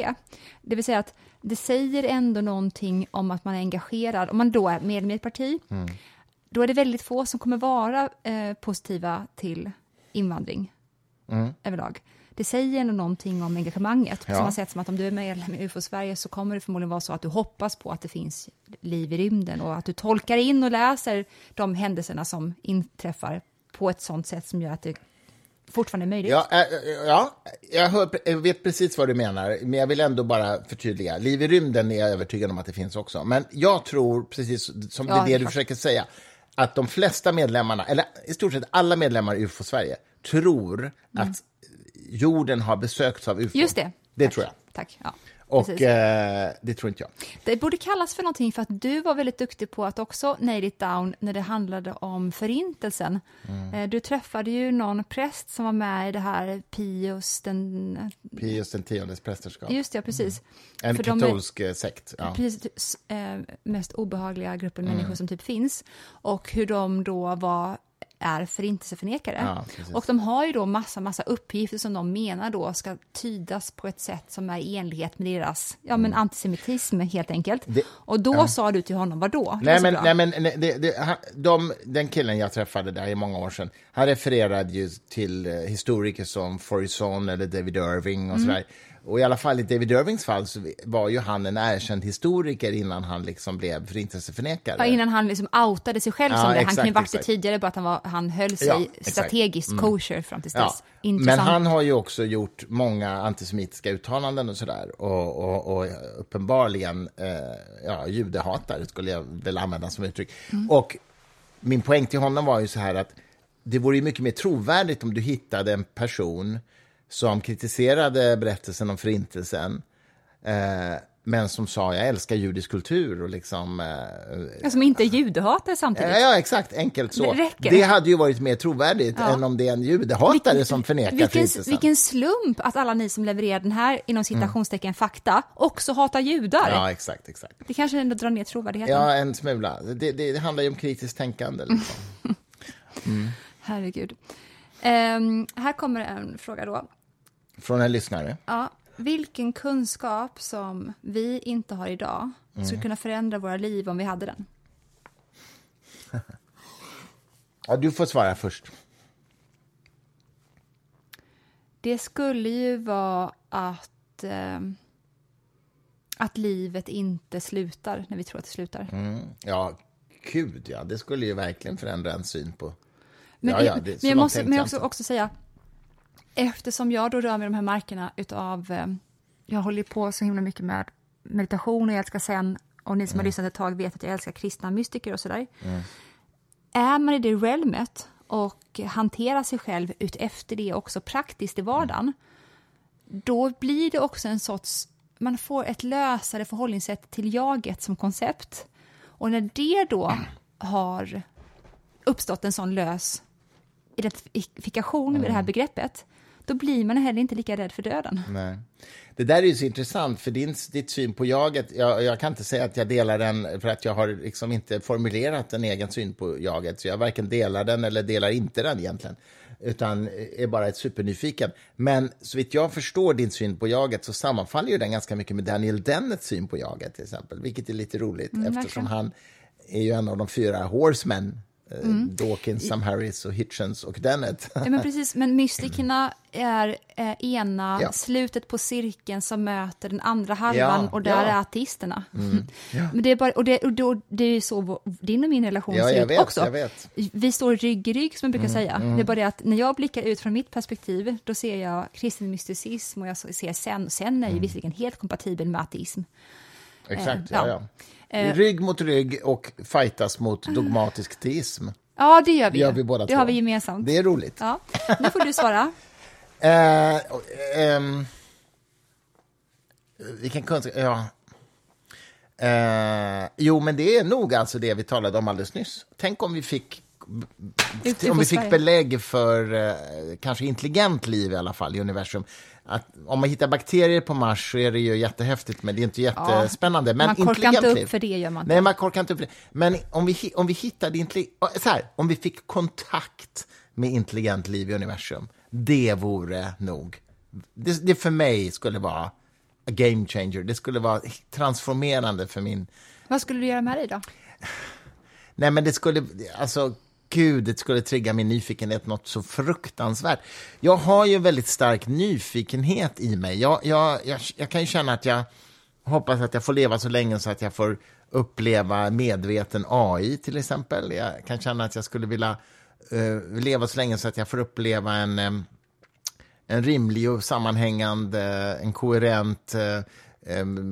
det vill säga att det säger ändå någonting om att man är engagerad, om man då är medlem i ett parti, Mm. då är det väldigt få som kommer vara eh, positiva till invandring Mm. överlag. Det säger ändå någonting om engagemanget. På Ja. samma sätt som att om du är medlem i UFO-Sverige så kommer det förmodligen vara så att du hoppas på att det finns liv i rymden och att du tolkar in och läser de händelserna som inträffar på ett sånt sätt som gör att det fortfarande är möjligt. Ja, äh, ja jag, hör, jag vet precis vad du menar, men jag vill ändå bara förtydliga. Liv i rymden är jag övertygad om att det finns också. Men jag tror, precis som Ja, det är det du klart. försöker säga, att de flesta medlemmarna, eller i stort sett alla medlemmar i UFO-Sverige, tror att jorden har besökts av UFO. Mm. Just det. Det Tack. tror jag. Tack. Ja. Och eh, det tror inte jag. Det borde kallas för någonting för att du var väldigt duktig på att också nail it down när det handlade om förintelsen. Mm. Eh, Du träffade ju någon präst som var med i det här Pius den... Pius den tiondes prästerskap. Just det, precis. En för de är- katolsk eh, sekt. Ja. precis eh, mest obehagliga gruppen Mm. människor som typ finns. Och hur de då var, är förintelseförnekare. Ja, precis. och de har ju då massa, massa uppgifter som de menar då ska tydas på ett sätt som är i enlighet med deras ja, men antisemitism helt enkelt. Mm. Det- och då sa du till honom, vad då? Det Nej, men, nej, men nej, det, det, han, de, den killen jag träffade där i många år sedan, han refererade ju till eh, historiker som Forison eller David Irving Mm. och sådär. Och i alla fall i David Irvings fall så var ju han en erkänd historiker innan han liksom blev förintelseförnekare. Ja, innan han liksom outade sig själv Ja, som det. Han exakt, kunde varit det tidigare, bara att han, var, han höll sig Ja, exakt. Mm. strategiskt kosher fram till Ja, dess. men han har ju också gjort många antisemitiska uttalanden och sådär. Och, och, och uppenbarligen eh, ja, judehatare, skulle jag väl använda som uttryck. Och min poäng till honom var ju så här att det vore ju mycket mer trovärdigt om du hittade en person som kritiserade berättelsen om Förintelsen eh, men som sa jag älskar judisk kultur och liksom... Eh, Som inte är judehatare samtidigt. Ja, exakt. Enkelt så. Det. Det hade ju varit mer trovärdigt Ja. än om det är en judehatare som förnekar vilken, förintelsen. vilken slump att alla ni som levererar den här, inom citationstecken, fakta, också hatar judar. Ja, exakt, exakt. Det kanske ändå drar ner trovärdigheten. Ja, en smula. Det, det, det handlar ju om kritiskt tänkande. Liksom. Herregud. Ehm, här kommer en fråga då. Från en lyssnare. Ja, vilken kunskap som vi inte har idag Mm. skulle kunna förändra våra liv om vi hade den? Ja, du får svara först. Det skulle ju vara att, ehm, att livet inte slutar när vi tror att det slutar. Mm. Ja, gud ja. Det skulle ju verkligen förändra en syn på... Men, ja, ja, det, men jag måste men jag också, också säga, eftersom jag då rör mig i de här markerna utav, eh, jag håller på så himla mycket med meditation och jag älskar sen, och ni som Mm. har lyssnat ett tag vet att jag älskar kristna mystiker och sådär. Är man i det realmet och hanterar sig själv ut efter det också praktiskt i vardagen, då blir det också en sorts, man får ett lösare förhållningssätt till jaget som koncept. Och när det då har uppstått en sån lös identifikation med det här begreppet, då blir man heller inte lika rädd för döden. Nej. Det där är ju så intressant, för din, ditt syn på jaget, jag, jag kan inte säga att jag delar den, för att jag har liksom inte formulerat en egen syn på jaget, så jag varken delar den eller delar inte den egentligen, utan är bara ett supernyfiken. Men så vitt jag förstår din syn på jaget så sammanfaller ju den ganska mycket med Daniel Dennets syn på jaget till exempel, vilket är lite roligt eftersom verkligen. han är ju en av de fyra horsemen, eh, Dawkins, Sam Harris och Hitchens och Dennett. Ja, men precis, men mystikerna är eh, ena Ja. slutet på cirkeln som möter den andra halvan Ja, och där ja. Mm. är ateisterna. Men det är, bara, och det, och då, det är ju så din och min relation ser ut vet, också. Mm, Vi står rygg i rygg som jag brukar säga. Det är bara det att när jag blickar ut från mitt perspektiv, då ser jag kristen mysticism och jag ser sen. Sen är ju Mm. visserligen helt kompatibel med ateism. Exakt, Eh, ja. Ja. Rygg mot rygg och fightas mot dogmatisk teism. Ja, det gör vi. Det gör vi båda det två. har vi gemensamt. Det är roligt. Ja. Nu får du svara. Eh, ehm, vilken kunskap... Ja. Eh, jo, men det är nog alltså det vi talade om alldeles nyss. Tänk om vi fick, om vi fick belägg för eh, kanske intelligent liv i alla fall i universum. Att om man hittar bakterier på Mars så är det ju jättehäftigt, men det är inte jättespännande. men man korkar inte upp för det, gör man inte. Nej, man korkar inte upp för det. Men om vi, om vi hittade intelligent... Så här, om vi fick kontakt med intelligent liv i universum, det vore nog... Det, det för mig skulle vara a game changer. Det skulle vara transformerande för min... Vad skulle du göra med dig då? Nej, men det skulle... Alltså, gud, det skulle trigga min nyfikenhet något så fruktansvärt. Jag har ju väldigt stark nyfikenhet i mig. Jag, jag, jag, jag kan ju känna att jag hoppas att jag får leva så länge så att jag får uppleva medveten AI, till exempel. Jag kan känna att jag skulle vilja uh, leva så länge så att jag får uppleva en... um, en rimlig och sammanhängande, eh, en koherent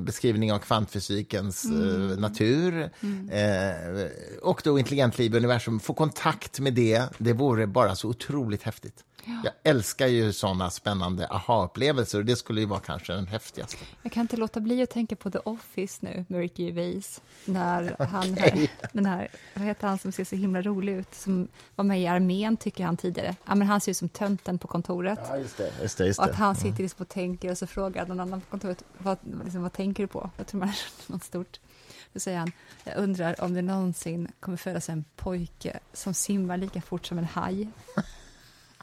beskrivning av kvantfysikens eh, natur eh, och då intelligent liv i universum. Få kontakt med det, det vore bara så otroligt häftigt. Jag älskar ju såna spännande aha-upplevelser och det skulle ju vara kanske den häftigaste. Jag kan inte låta bli att tänka på The Office nu, med Ricky Gervais. När han, okay. den här, vad heter han som ser så himla rolig ut, som var med i armén, tycker han tidigare. Ja, men han ser ut som tönten på kontoret. Ja, just det. Just det, just det. Och att han sitter liksom och tänker och så frågar någon annan på kontoret, vad, liksom, vad tänker du på? Jag tror man är något stort. Då säger han, jag undrar om det någonsin kommer födas en pojke som simmar lika fort som en haj.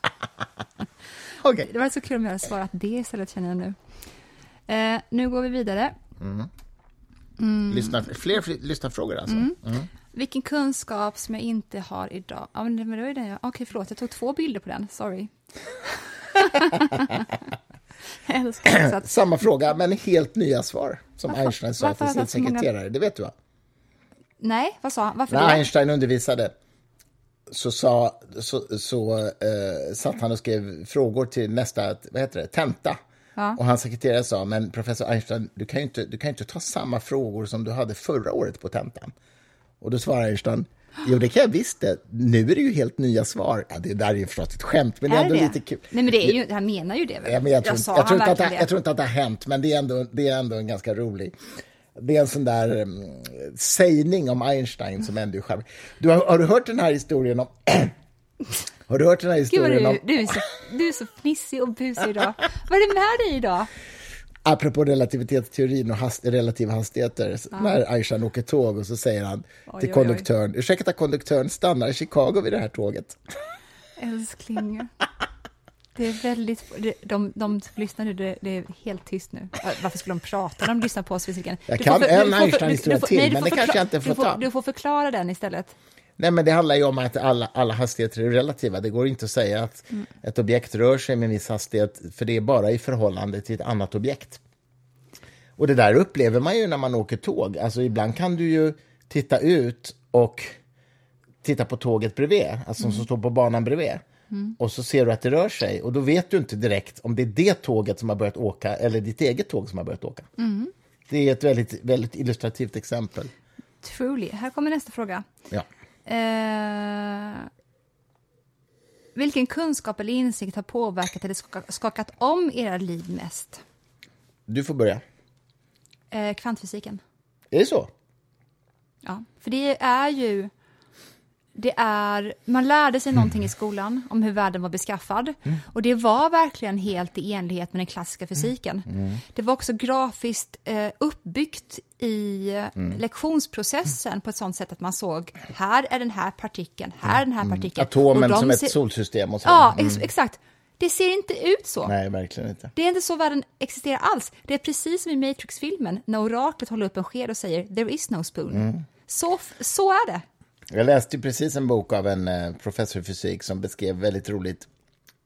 okay. Det var så kul om jag hade svarat det istället, känner jag nu. Eh, nu går vi vidare. Mm. Mm. Lyssna, fler, fler lyssnarfrågor alltså? Mm. mm. Vilken kunskap som jag inte har idag? Ja, men det var den jag... Okej, förlåt, jag tog två bilder på den. Sorry. att... Samma fråga, men helt nya svar, som varför, Einstein sa till sin sekreterare. Många... Det vet du, va? Nej, vad sa han? Varför När det? Einstein undervisade så, sa, så, så uh, satt han och skrev frågor till nästa vad heter det, tenta. Ja. Och hans sekreterare sa, men professor Einstein, du kan ju inte, du kan inte ta samma frågor som du hade förra året på tentan. Och då svarade Einstein, jo det kan jag visst det. Nu är det ju helt nya svar. Ja, det där är ju förstås ett skämt, men är det är ändå det? lite kul. Nej, men det är ju, han menar ju det väl? Ja, men jag, tror, jag, jag, tror inte att det, jag tror inte att det har hänt, men det är ändå, det är ändå en ganska rolig det är en sån där um, sägning om Einstein som ändå är du har, har, du hört den här historien om... har du hört den här historien Gud, du, om... Du är, så, du är så fnissig och busig idag. Vad är det med dig idag? Apropå relativitetsteorin och hast, relativa hastigheter, ja. när Einstein åker tåg och så säger han oj, till konduktören, ursäkta konduktören, stannar i Chicago vid det här tåget? Älskling. Det är väldigt... De, de, de som lyssnar nu, det, det, är helt tyst nu. Varför skulle de prata när de lyssnar på oss fysiken? Jag kan för, en Einstein-historia till, nej, men det kanske jag inte får ta. Du får förklara den istället. Nej, men det handlar ju om att alla, alla hastigheter är relativa. Det går inte att säga att mm. ett objekt rör sig med en viss hastighet, för det är bara i förhållande till ett annat objekt. Och det där upplever man ju när man åker tåg. Alltså ibland kan du ju titta ut och titta på tåget bredvid, alltså mm. som står på banan bredvid. Mm. Och så ser du att det rör sig och då vet du inte direkt om det är det tåget som har börjat åka eller ditt eget tåg som har börjat åka. Mm. Det är ett väldigt, väldigt illustrativt exempel. Truly. Här kommer nästa fråga. Ja. Eh, vilken kunskap eller insikt har påverkat eller skakat om era liv mest? Du får börja. Eh, kvantfysiken. Är det så? Ja, för det är ju det är, man lärde sig någonting i skolan om hur världen var beskaffad. Mm. Och det var verkligen helt i enlighet med den klassiska fysiken. Mm. mm. Det var också grafiskt eh, uppbyggt i eh, mm. lektionsprocessen på ett sånt sätt att man såg, här är den här partikeln, här är den här mm. partikeln. Atomen som ett solsystem och så. Ja, ex mm. exakt. Det ser inte ut så. Nej, verkligen inte. Det är inte så världen existerar alls. Det är precis som i Matrix-filmen, när oraklet håller upp en sked och säger “there is no spoon”. Så, så är det. Jag läste precis en bok av en eh, professor i fysik som beskrev väldigt roligt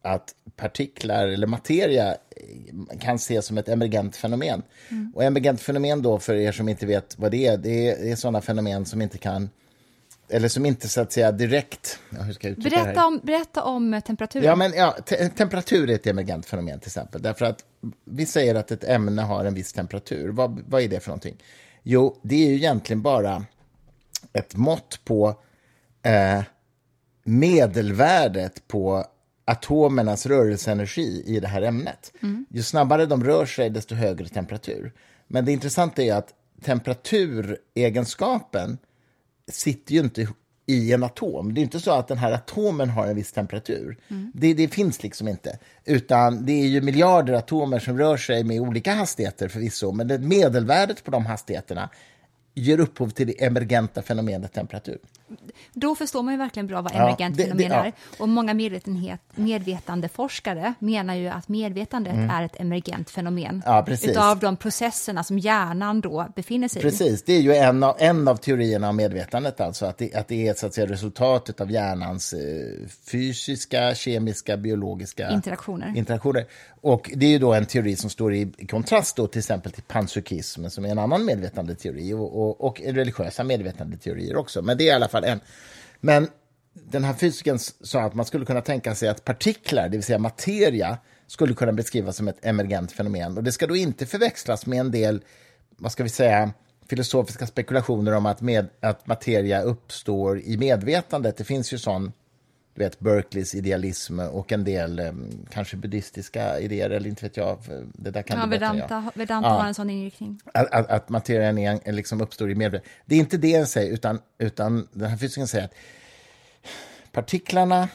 att partiklar eller materia eh, kan ses som ett emergent fenomen. Mm. Och emergent fenomen då, för er som inte vet vad det är, det är, är sådana fenomen som inte kan eller som inte så att säga direkt... Ja, hur ska jag berätta, om, berätta om temperaturen. Ja, men, ja, te temperatur är ett emergent fenomen till exempel. Därför att vi säger att ett ämne har en viss temperatur. Vad, vad är det för någonting? Jo, det är ju egentligen bara ett mått på eh, medelvärdet på atomernas rörelseenergi i det här ämnet. Mm. Ju snabbare de rör sig, desto högre temperatur. Men det intressanta är att temperaturegenskapen sitter ju inte i en atom. Det är inte så att den här atomen har en viss temperatur. Mm. Det, det, finns liksom inte. Utan det är ju miljarder atomer som rör sig med olika hastigheter förvisso, men det medelvärdet på de hastigheterna ger upphov till det emergenta fenomenet temperatur. Då förstår man ju verkligen bra vad emergent ja, fenomen är. Ja. Och många medvetande forskare menar ju att medvetandet mm. är ett emergent fenomen ja, utav de processerna som hjärnan då befinner sig precis. i. Precis, det är ju en av, en av teorierna om medvetandet, alltså att det, att det är så att säga, resultatet av hjärnans eh, fysiska, kemiska, biologiska interaktioner. interaktioner. Och det är ju då en teori som står i kontrast då till exempel till panpsykism, som är en annan medvetandeteori, och, och, och religiösa medvetandeteorier också. Men det är i alla fall en. Men den här fysikern sa att man skulle kunna tänka sig att partiklar, det vill säga materia, skulle kunna beskrivas som ett emergent fenomen. Och det ska då inte förväxlas med en del, vad ska vi säga, filosofiska spekulationer om att, med, att materia uppstår i medvetandet. Det finns ju sån du vet, Berkeleys idealism och en del eh, kanske buddhistiska idéer, eller inte vet jag. Det där kan Ja, du bättre än jag. Vedanta, Vedanta Ja. har en sån inriktning. Att, att, att materian är, liksom uppstår i medvetandet. Det är inte det den säger, utan, utan den här fysikern säger att partiklarna...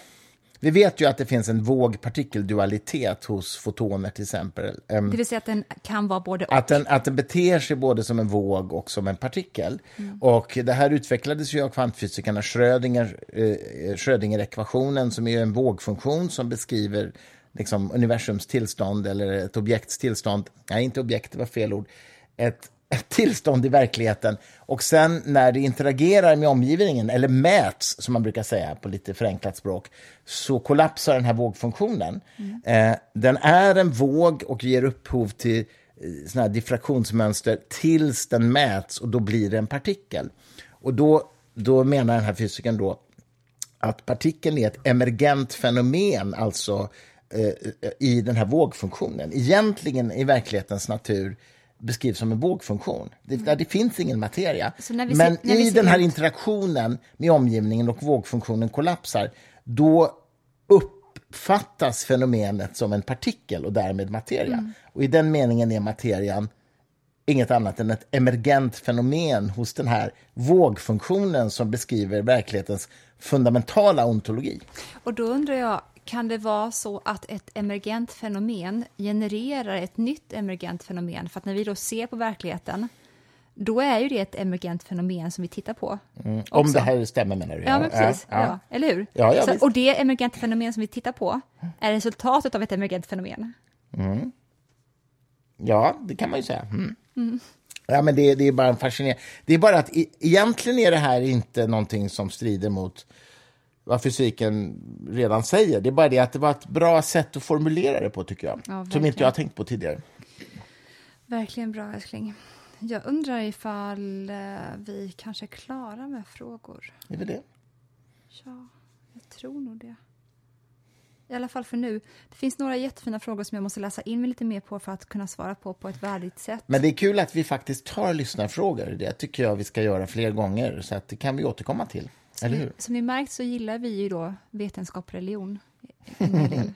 Vi vet ju att det finns en våg-partikeldualitet hos fotoner till exempel. Ehm, Det vill säga att den kan vara både och. att den, att den beter sig både som en våg och som en partikel. Och det här utvecklades ju av kvantfysikerna Schrödinger, eh, Schrödinger-ekvationen som är en vågfunktion som beskriver liksom, universums tillstånd eller ett objekts tillstånd. Nej, inte objekt, det var fel ord. Ett tillstånd i verkligheten. Och sen när det interagerar med omgivningen, eller mäts som man brukar säga på lite förenklat språk, så kollapsar den här vågfunktionen. Eh, den är en våg och ger upphov till eh, såna här diffraktionsmönster tills den mäts och då blir det en partikel. Och då, då menar den här fysikern då att partikeln är ett emergent fenomen, alltså eh, i den här vågfunktionen. Egentligen i verklighetens natur beskrivs som en vågfunktion. Det, där det finns ingen materia. Men ser- i den här ut- interaktionen med omgivningen och vågfunktionen kollapsar, då uppfattas fenomenet som en partikel och därmed materia. Mm. Och i den meningen är materian inget annat än ett emergent fenomen hos den här vågfunktionen som beskriver verklighetens fundamentala ontologi. Och då undrar jag, kan det vara så att ett emergent fenomen genererar ett nytt emergent fenomen? För att när vi då ser på verkligheten, då är ju det ett emergent fenomen som vi tittar på. Om också. det här stämmer menar du? Ja, men precis. Ja, ja. Eller hur? Ja, ja, så, och det emergenta fenomen som vi tittar på är resultatet av ett emergent fenomen. Ja, det kan man ju säga. Mm. Ja, men det, det är bara en fascinerande... Det är bara att egentligen är det här inte någonting som strider mot vad fysiken redan säger. Det är bara det att det var ett bra sätt att formulera det på, tycker jag. Ja, som inte jag har tänkt på tidigare. Verkligen bra, älskling. Jag undrar ifall eh, vi kanske är klara med frågor. Är det det? Ja, jag tror nog det. I alla fall för nu. Det finns några jättefina frågor som jag måste läsa in mig lite mer på för att kunna svara på på ett värdigt sätt. Men det är kul att vi faktiskt tar lyssnarfrågor. Det tycker jag vi ska göra fler gånger, så att det kan vi återkomma till. Eller hur? Som ni märkt så gillar vi ju då vetenskap och religion.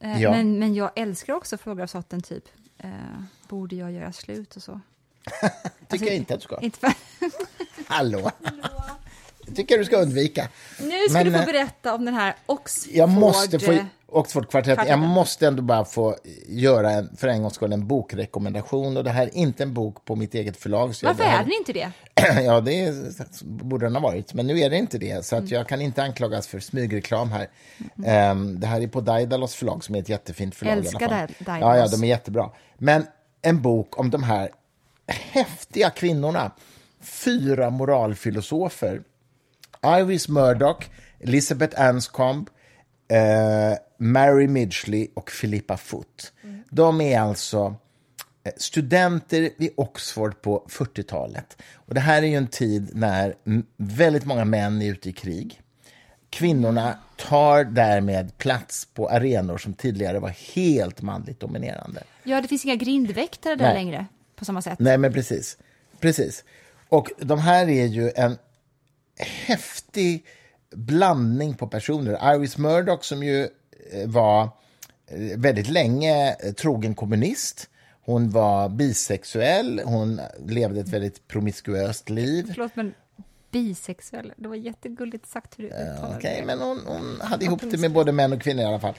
Eh, Ja. men, men jag älskar också frågor av sorten typ, eh, borde jag göra slut och så? tycker jag inte att du ska. Inte för... Hallå! Det tycker jag du ska undvika. Nu ska Men, du få eh, berätta om den här Oxford... Jag måste få... Oxfordkvartettet. Jag måste ändå bara få göra en, för en gångs skull en bokrekommendation. Och det här är inte en bok på mitt eget förlag. Så Varför det här- är den inte det? ja, det är, borde den ha varit. Men nu är det inte det. Så Mm. att jag kan inte anklagas för smygreklam här. Ehm, det här är på Daidalos förlag som är ett jättefint förlag. Älskar Daidalos. Ja, ja, de är jättebra. Men en bok om de här häftiga kvinnorna. Fyra moralfilosofer. Iris Murdoch, Elizabeth Anscombe, eh, Mary Midgley och Philippa Foot. De är alltså eh, studenter vid Oxford på 40-talet. Och det här är ju en tid när väldigt många män är ute i krig. Kvinnorna tar därmed plats på arenor som tidigare var helt manligt dominerande. Ja, det finns inga grindväktare där Nej. längre på samma sätt. Nej, men precis. precis. Och de här är ju en häftig blandning på personer. Iris Murdoch som ju var eh, väldigt länge eh, trogen kommunist. Hon var bisexuell, hon levde ett väldigt promiskuöst liv. Förlåt, men bisexuell, det var jättegulligt sagt hur du uttalade Okej, det. men hon, hon hade ihop det med både män och kvinnor i alla fall.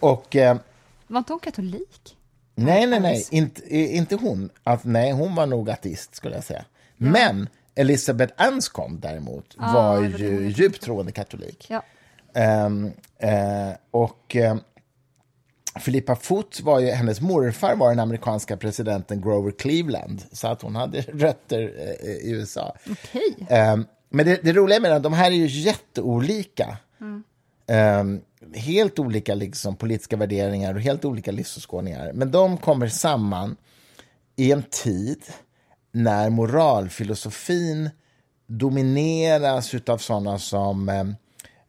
Och... Eh, Var inte hon katolik? Nej, nej, nej, inte, eh, inte hon. Att, nej, hon var nog ateist, skulle jag säga. Men Elizabeth Anscombe däremot var det var ju djupt troende katolik. Ja. Ehm, eh, och eh, Philippa Foot var ju, hennes morfar var den amerikanska presidenten Grover Cleveland, så att hon hade rötter eh, i USA. Okej. Ehm, men det, det roliga med det, de här är ju jätteolika. Ehm, helt olika liksom, politiska värderingar och helt olika livsåskådningar. Men de kommer samman i en tid när moralfilosofin domineras av sådana som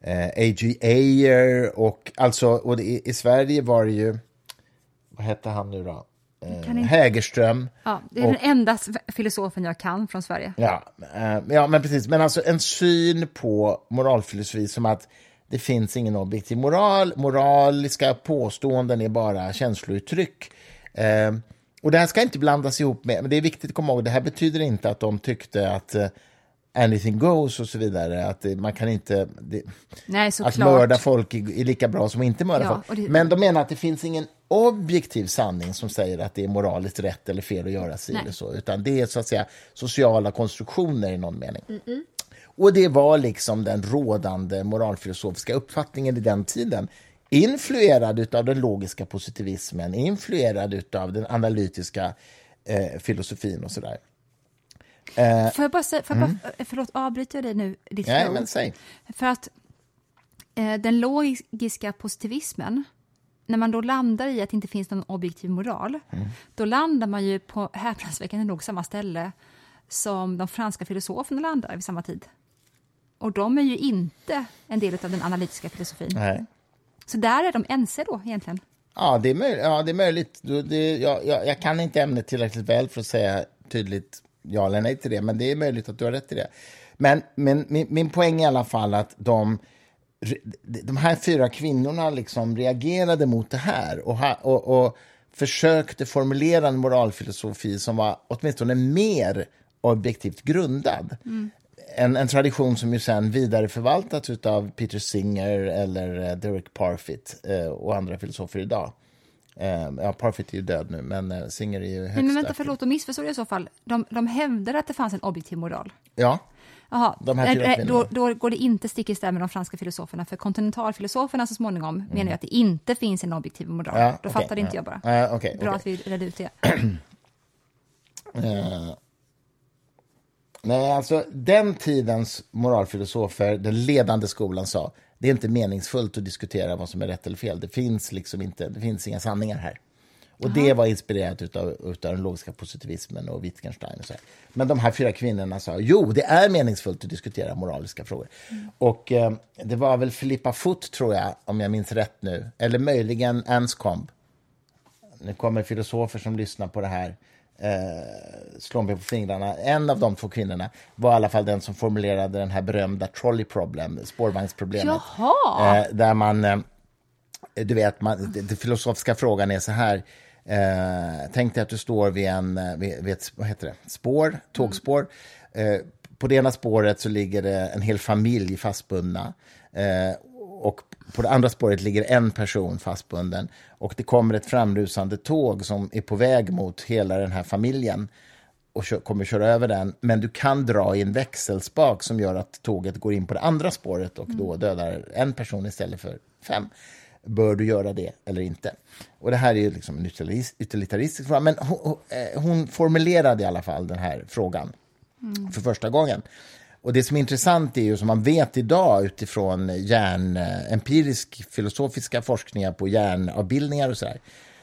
eh, A.G. Ayer och alltså, och det, i, Sverige var det ju, vad hette han nu då? Eh, Hägerström. Ja, det är den enda filosofen jag kan från Sverige. Ja, eh, ja, men precis. Men alltså en syn på moralfilosofi som att det finns ingen objektiv moral. Moraliska påståenden är bara känslouttryck. Eh, och det här ska inte blandas ihop med, men det är viktigt att komma ihåg, det här betyder inte att de tyckte att eh, anything goes och så vidare. Att det, man kan inte... Det, Nej, att mörda folk är, lika bra som att inte mörda Ja, folk. det- Men de menar att det finns ingen objektiv sanning som säger att det är moraliskt rätt eller fel att göra si Nej. eller så, utan det är så att säga sociala konstruktioner i någon mening. Och det var liksom den rådande moralfilosofiska uppfattningen i den tiden. Influerad av den logiska positivismen, influerad av den analytiska eh, filosofin och sådär. Får jag bara säga, får jag bara, förlåt, avbryter jag dig nu? Ditt Nej, men säg. För att eh, den logiska positivismen, när man då landar i att det inte finns någon objektiv moral, Mm. då landar man ju på häpnadsväckande nog samma ställe som de franska filosoferna landar vid samma tid. Och de är ju inte en del av den analytiska filosofin. Nej. Så där är de ense då egentligen. Ja, det är, möj- ja, det är möjligt. Det, jag, jag, jag kan inte ämnet tillräckligt väl för att säga tydligt ja eller nej till det, men det är möjligt att du har rätt i det. Men, men min, min poäng är i alla fall att de, de här fyra kvinnorna liksom reagerade mot det här och, ha, och, och försökte formulera en moralfilosofi som var åtminstone mer objektivt grundad. En, en tradition som ju sen vidareförvaltats av Peter Singer eller eh, Derek Parfit eh, och andra filosofer idag. Eh, ja, Parfit är ju död nu, men eh, Singer är ju högst Nej, men vänta, aktiv. förlåt, då missförstod jag i så fall. De, de hävdade att det fanns en objektiv moral. Ja, Jaha, De här eh, eh, då, då går det inte stick i stäv med de franska filosoferna, för kontinentalfilosoferna så småningom Mm. menar ju att det inte finns en objektiv moral. Ja, då okej, fattade inte ja. jag bara. Ja, okej, Bra okej. att vi redde ut det. Eh, nej, alltså den tidens moralfilosofer, den ledande skolan sa det är inte meningsfullt att diskutera vad som är rätt eller fel. Det finns liksom inte, det finns inga sanningar här. Och det var inspirerat utav, utav den logiska positivismen och Wittgenstein. Och så här. Men de här fyra kvinnorna sa jo, det är meningsfullt att diskutera moraliska frågor. Och eh, det var väl Filippa Foot, tror jag, om jag minns rätt nu, eller möjligen Anscombe nu kommer filosofer som lyssnar på det här eh, slå mig på fingrarna. En av de två kvinnorna var i alla fall den som formulerade den här berömda trolley problem, spårvagnsproblemet. Eh, där man, eh, du vet, man, den filosofiska frågan är så här. Eh, tänk dig att du står vid, en, eh, vid, vid ett vad heter det, spår, tågspår. Eh, på det ena spåret så ligger det en hel familj fastbundna. Och på det andra spåret ligger en person fastbunden. Och det kommer ett framrusande tåg som är på väg mot hela den här familjen och kö- kommer köra över den. Men du kan dra i en växelspak som gör att tåget går in på det andra spåret och då dödar en person istället för fem. Bör du göra det eller inte? Och det här är ju liksom en utilitaris- utilitaristisk fråga, men hon, hon, eh, hon formulerade i alla fall den här frågan för första gången. Och det som är intressant är ju som man vet idag utifrån hjärn, eh, empirisk filosofiska forskningar på hjärnavbildningar och sådär,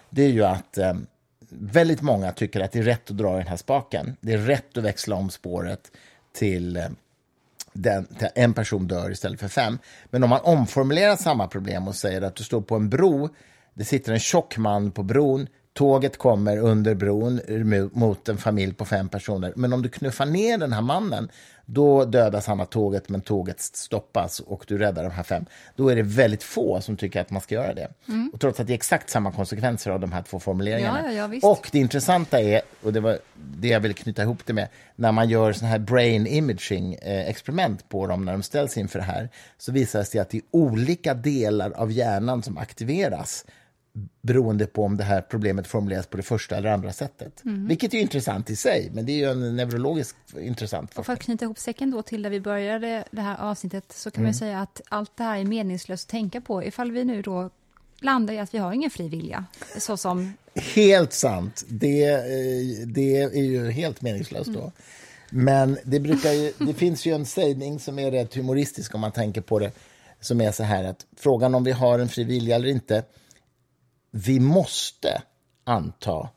det är ju att eh, väldigt många tycker att det är rätt att dra i den här spaken. Det är rätt att växla om spåret till eh, den, till en person dör istället för fem. Men om man omformulerar samma problem och säger att du står på en bro, det sitter en tjock man på bron, tåget kommer under bron eh, mot en familj på fem personer. Men om du knuffar ner den här mannen, då dödas han av tåget, men tåget stoppas och du räddar de här fem. Då är det väldigt få som tycker att man ska göra det. Och trots att det är exakt samma konsekvenser av de här två formuleringarna. Ja, ja, och det intressanta är, och det var det jag ville knyta ihop det med, när man gör såna här brain imaging eh, experiment på dem när de ställs inför det här, så visar det sig att det är olika delar av hjärnan som aktiveras beroende på om det här problemet formuleras på det första eller andra sättet. Mm. Vilket är intressant i sig, men det är ju en neurologiskt intressant Och för forskning. att knyta ihop säcken då till där vi började det här avsnittet så kan man ju säga att allt det här är meningslöst att tänka på ifall vi nu då landar i att vi har ingen fri vilja. Så som, Helt sant. Det, eh, det är ju helt meningslöst då. Men det, brukar ju, det finns ju en sägning som är rätt humoristisk om man tänker på det, som är så här att frågan om vi har en fri vilja eller inte, vi måste anta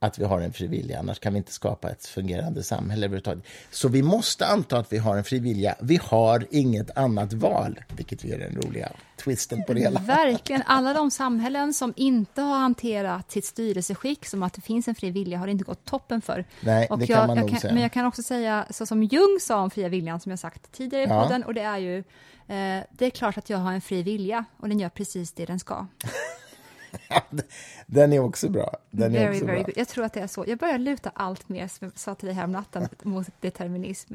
att vi har en frivilliga, annars kan vi inte skapa ett fungerande samhälle överhuvudtaget. Så vi måste anta att vi har en frivilliga. Vi har inget annat val, vilket är den roliga twisten på det hela. Verkligen. Alla de samhällen som inte har hanterat sitt styrelseskick som att det finns en fri vilja har det inte gått toppen för. Nej, och det jag, kan man jag nog kan, säga. Men jag kan också säga, så som Jung sa om fria viljan, som jag sagt tidigare i Ja. podden, och det är ju, eh, det är klart att jag har en fri vilja och den gör precis det den ska. Den är också bra. Den är Very, också very bra. good. Jag tror att det är så. Jag börjar luta allt mer, som jag sa till dig häromnatten, mot determinism.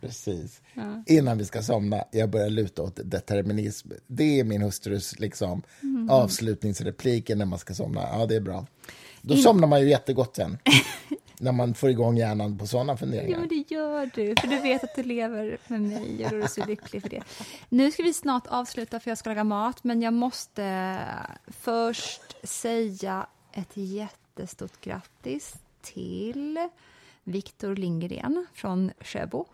Precis. Innan vi ska somna, jag börjar luta åt determinism. Det är min hustrus liksom, Mm. avslutningsreplik när man ska somna. Ja, det är bra. Då somnar man ju jättegott sen. när man får igång hjärnan på sådana funderingar. Men det gör du, för du vet att du lever med mig och du är så lycklig för det. Nu ska vi snart avsluta för jag ska laga mat, men jag måste först säga ett jättestort grattis till Viktor Lindgren från Sjöbo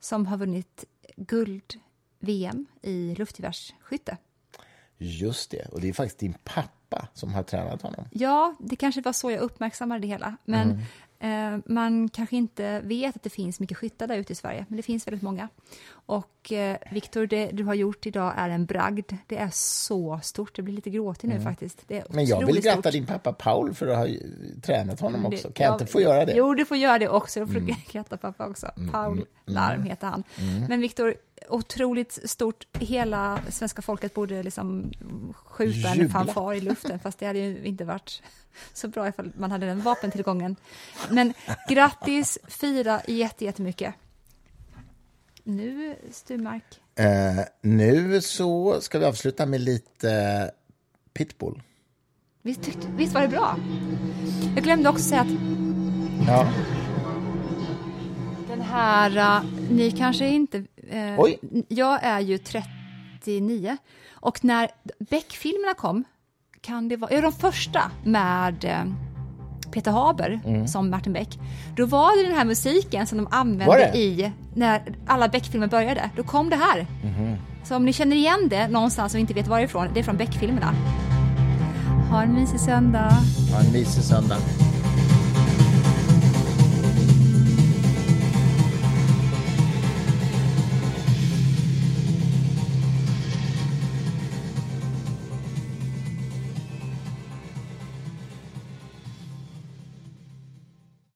som har vunnit guld-VM i luftgevärsskytte. Just det, och det är faktiskt din pappa som har tränat honom. Ja, det kanske var så jag uppmärksammade det hela. Men eh, man kanske inte vet att det finns mycket skyttar där ute i Sverige, men det finns väldigt många. Och eh, Viktor, det du har gjort idag är en bragd. Det är så stort. Jag blir lite gråtig nu faktiskt. Det är Men jag vill gratta din pappa Paul för att ha tränat honom Det- också. Kan jag ja, inte få göra det? Jo, du får göra det också. Du får Mm. gratta pappa också. Paul Larm heter han. Men Viktor, otroligt stort. Hela svenska folket borde liksom skjuta en fanfar i luften, fast det hade ju inte varit så bra ifall man hade den vapentillgången. Men grattis, fira jätte, jättemycket. Nu, Sturmark. Eh, nu så ska vi avsluta med lite pitbull. Visst, tyckte, visst var det bra? Jag glömde också säga att Ja. Den här, uh, ni kanske inte... eh, Oj. Jag är ju 39 och när Beck-filmerna kom, kan det vara, ja de första med eh, Peter Haber Mm. som Martin Beck, då var det den här musiken som de använde i, när alla Beck-filmer började, då kom det här. Mhm. Så om ni känner igen det någonstans och inte vet varifrån, det är från Beck-filmerna. Ha en mysig söndag. Ha en mysig söndag.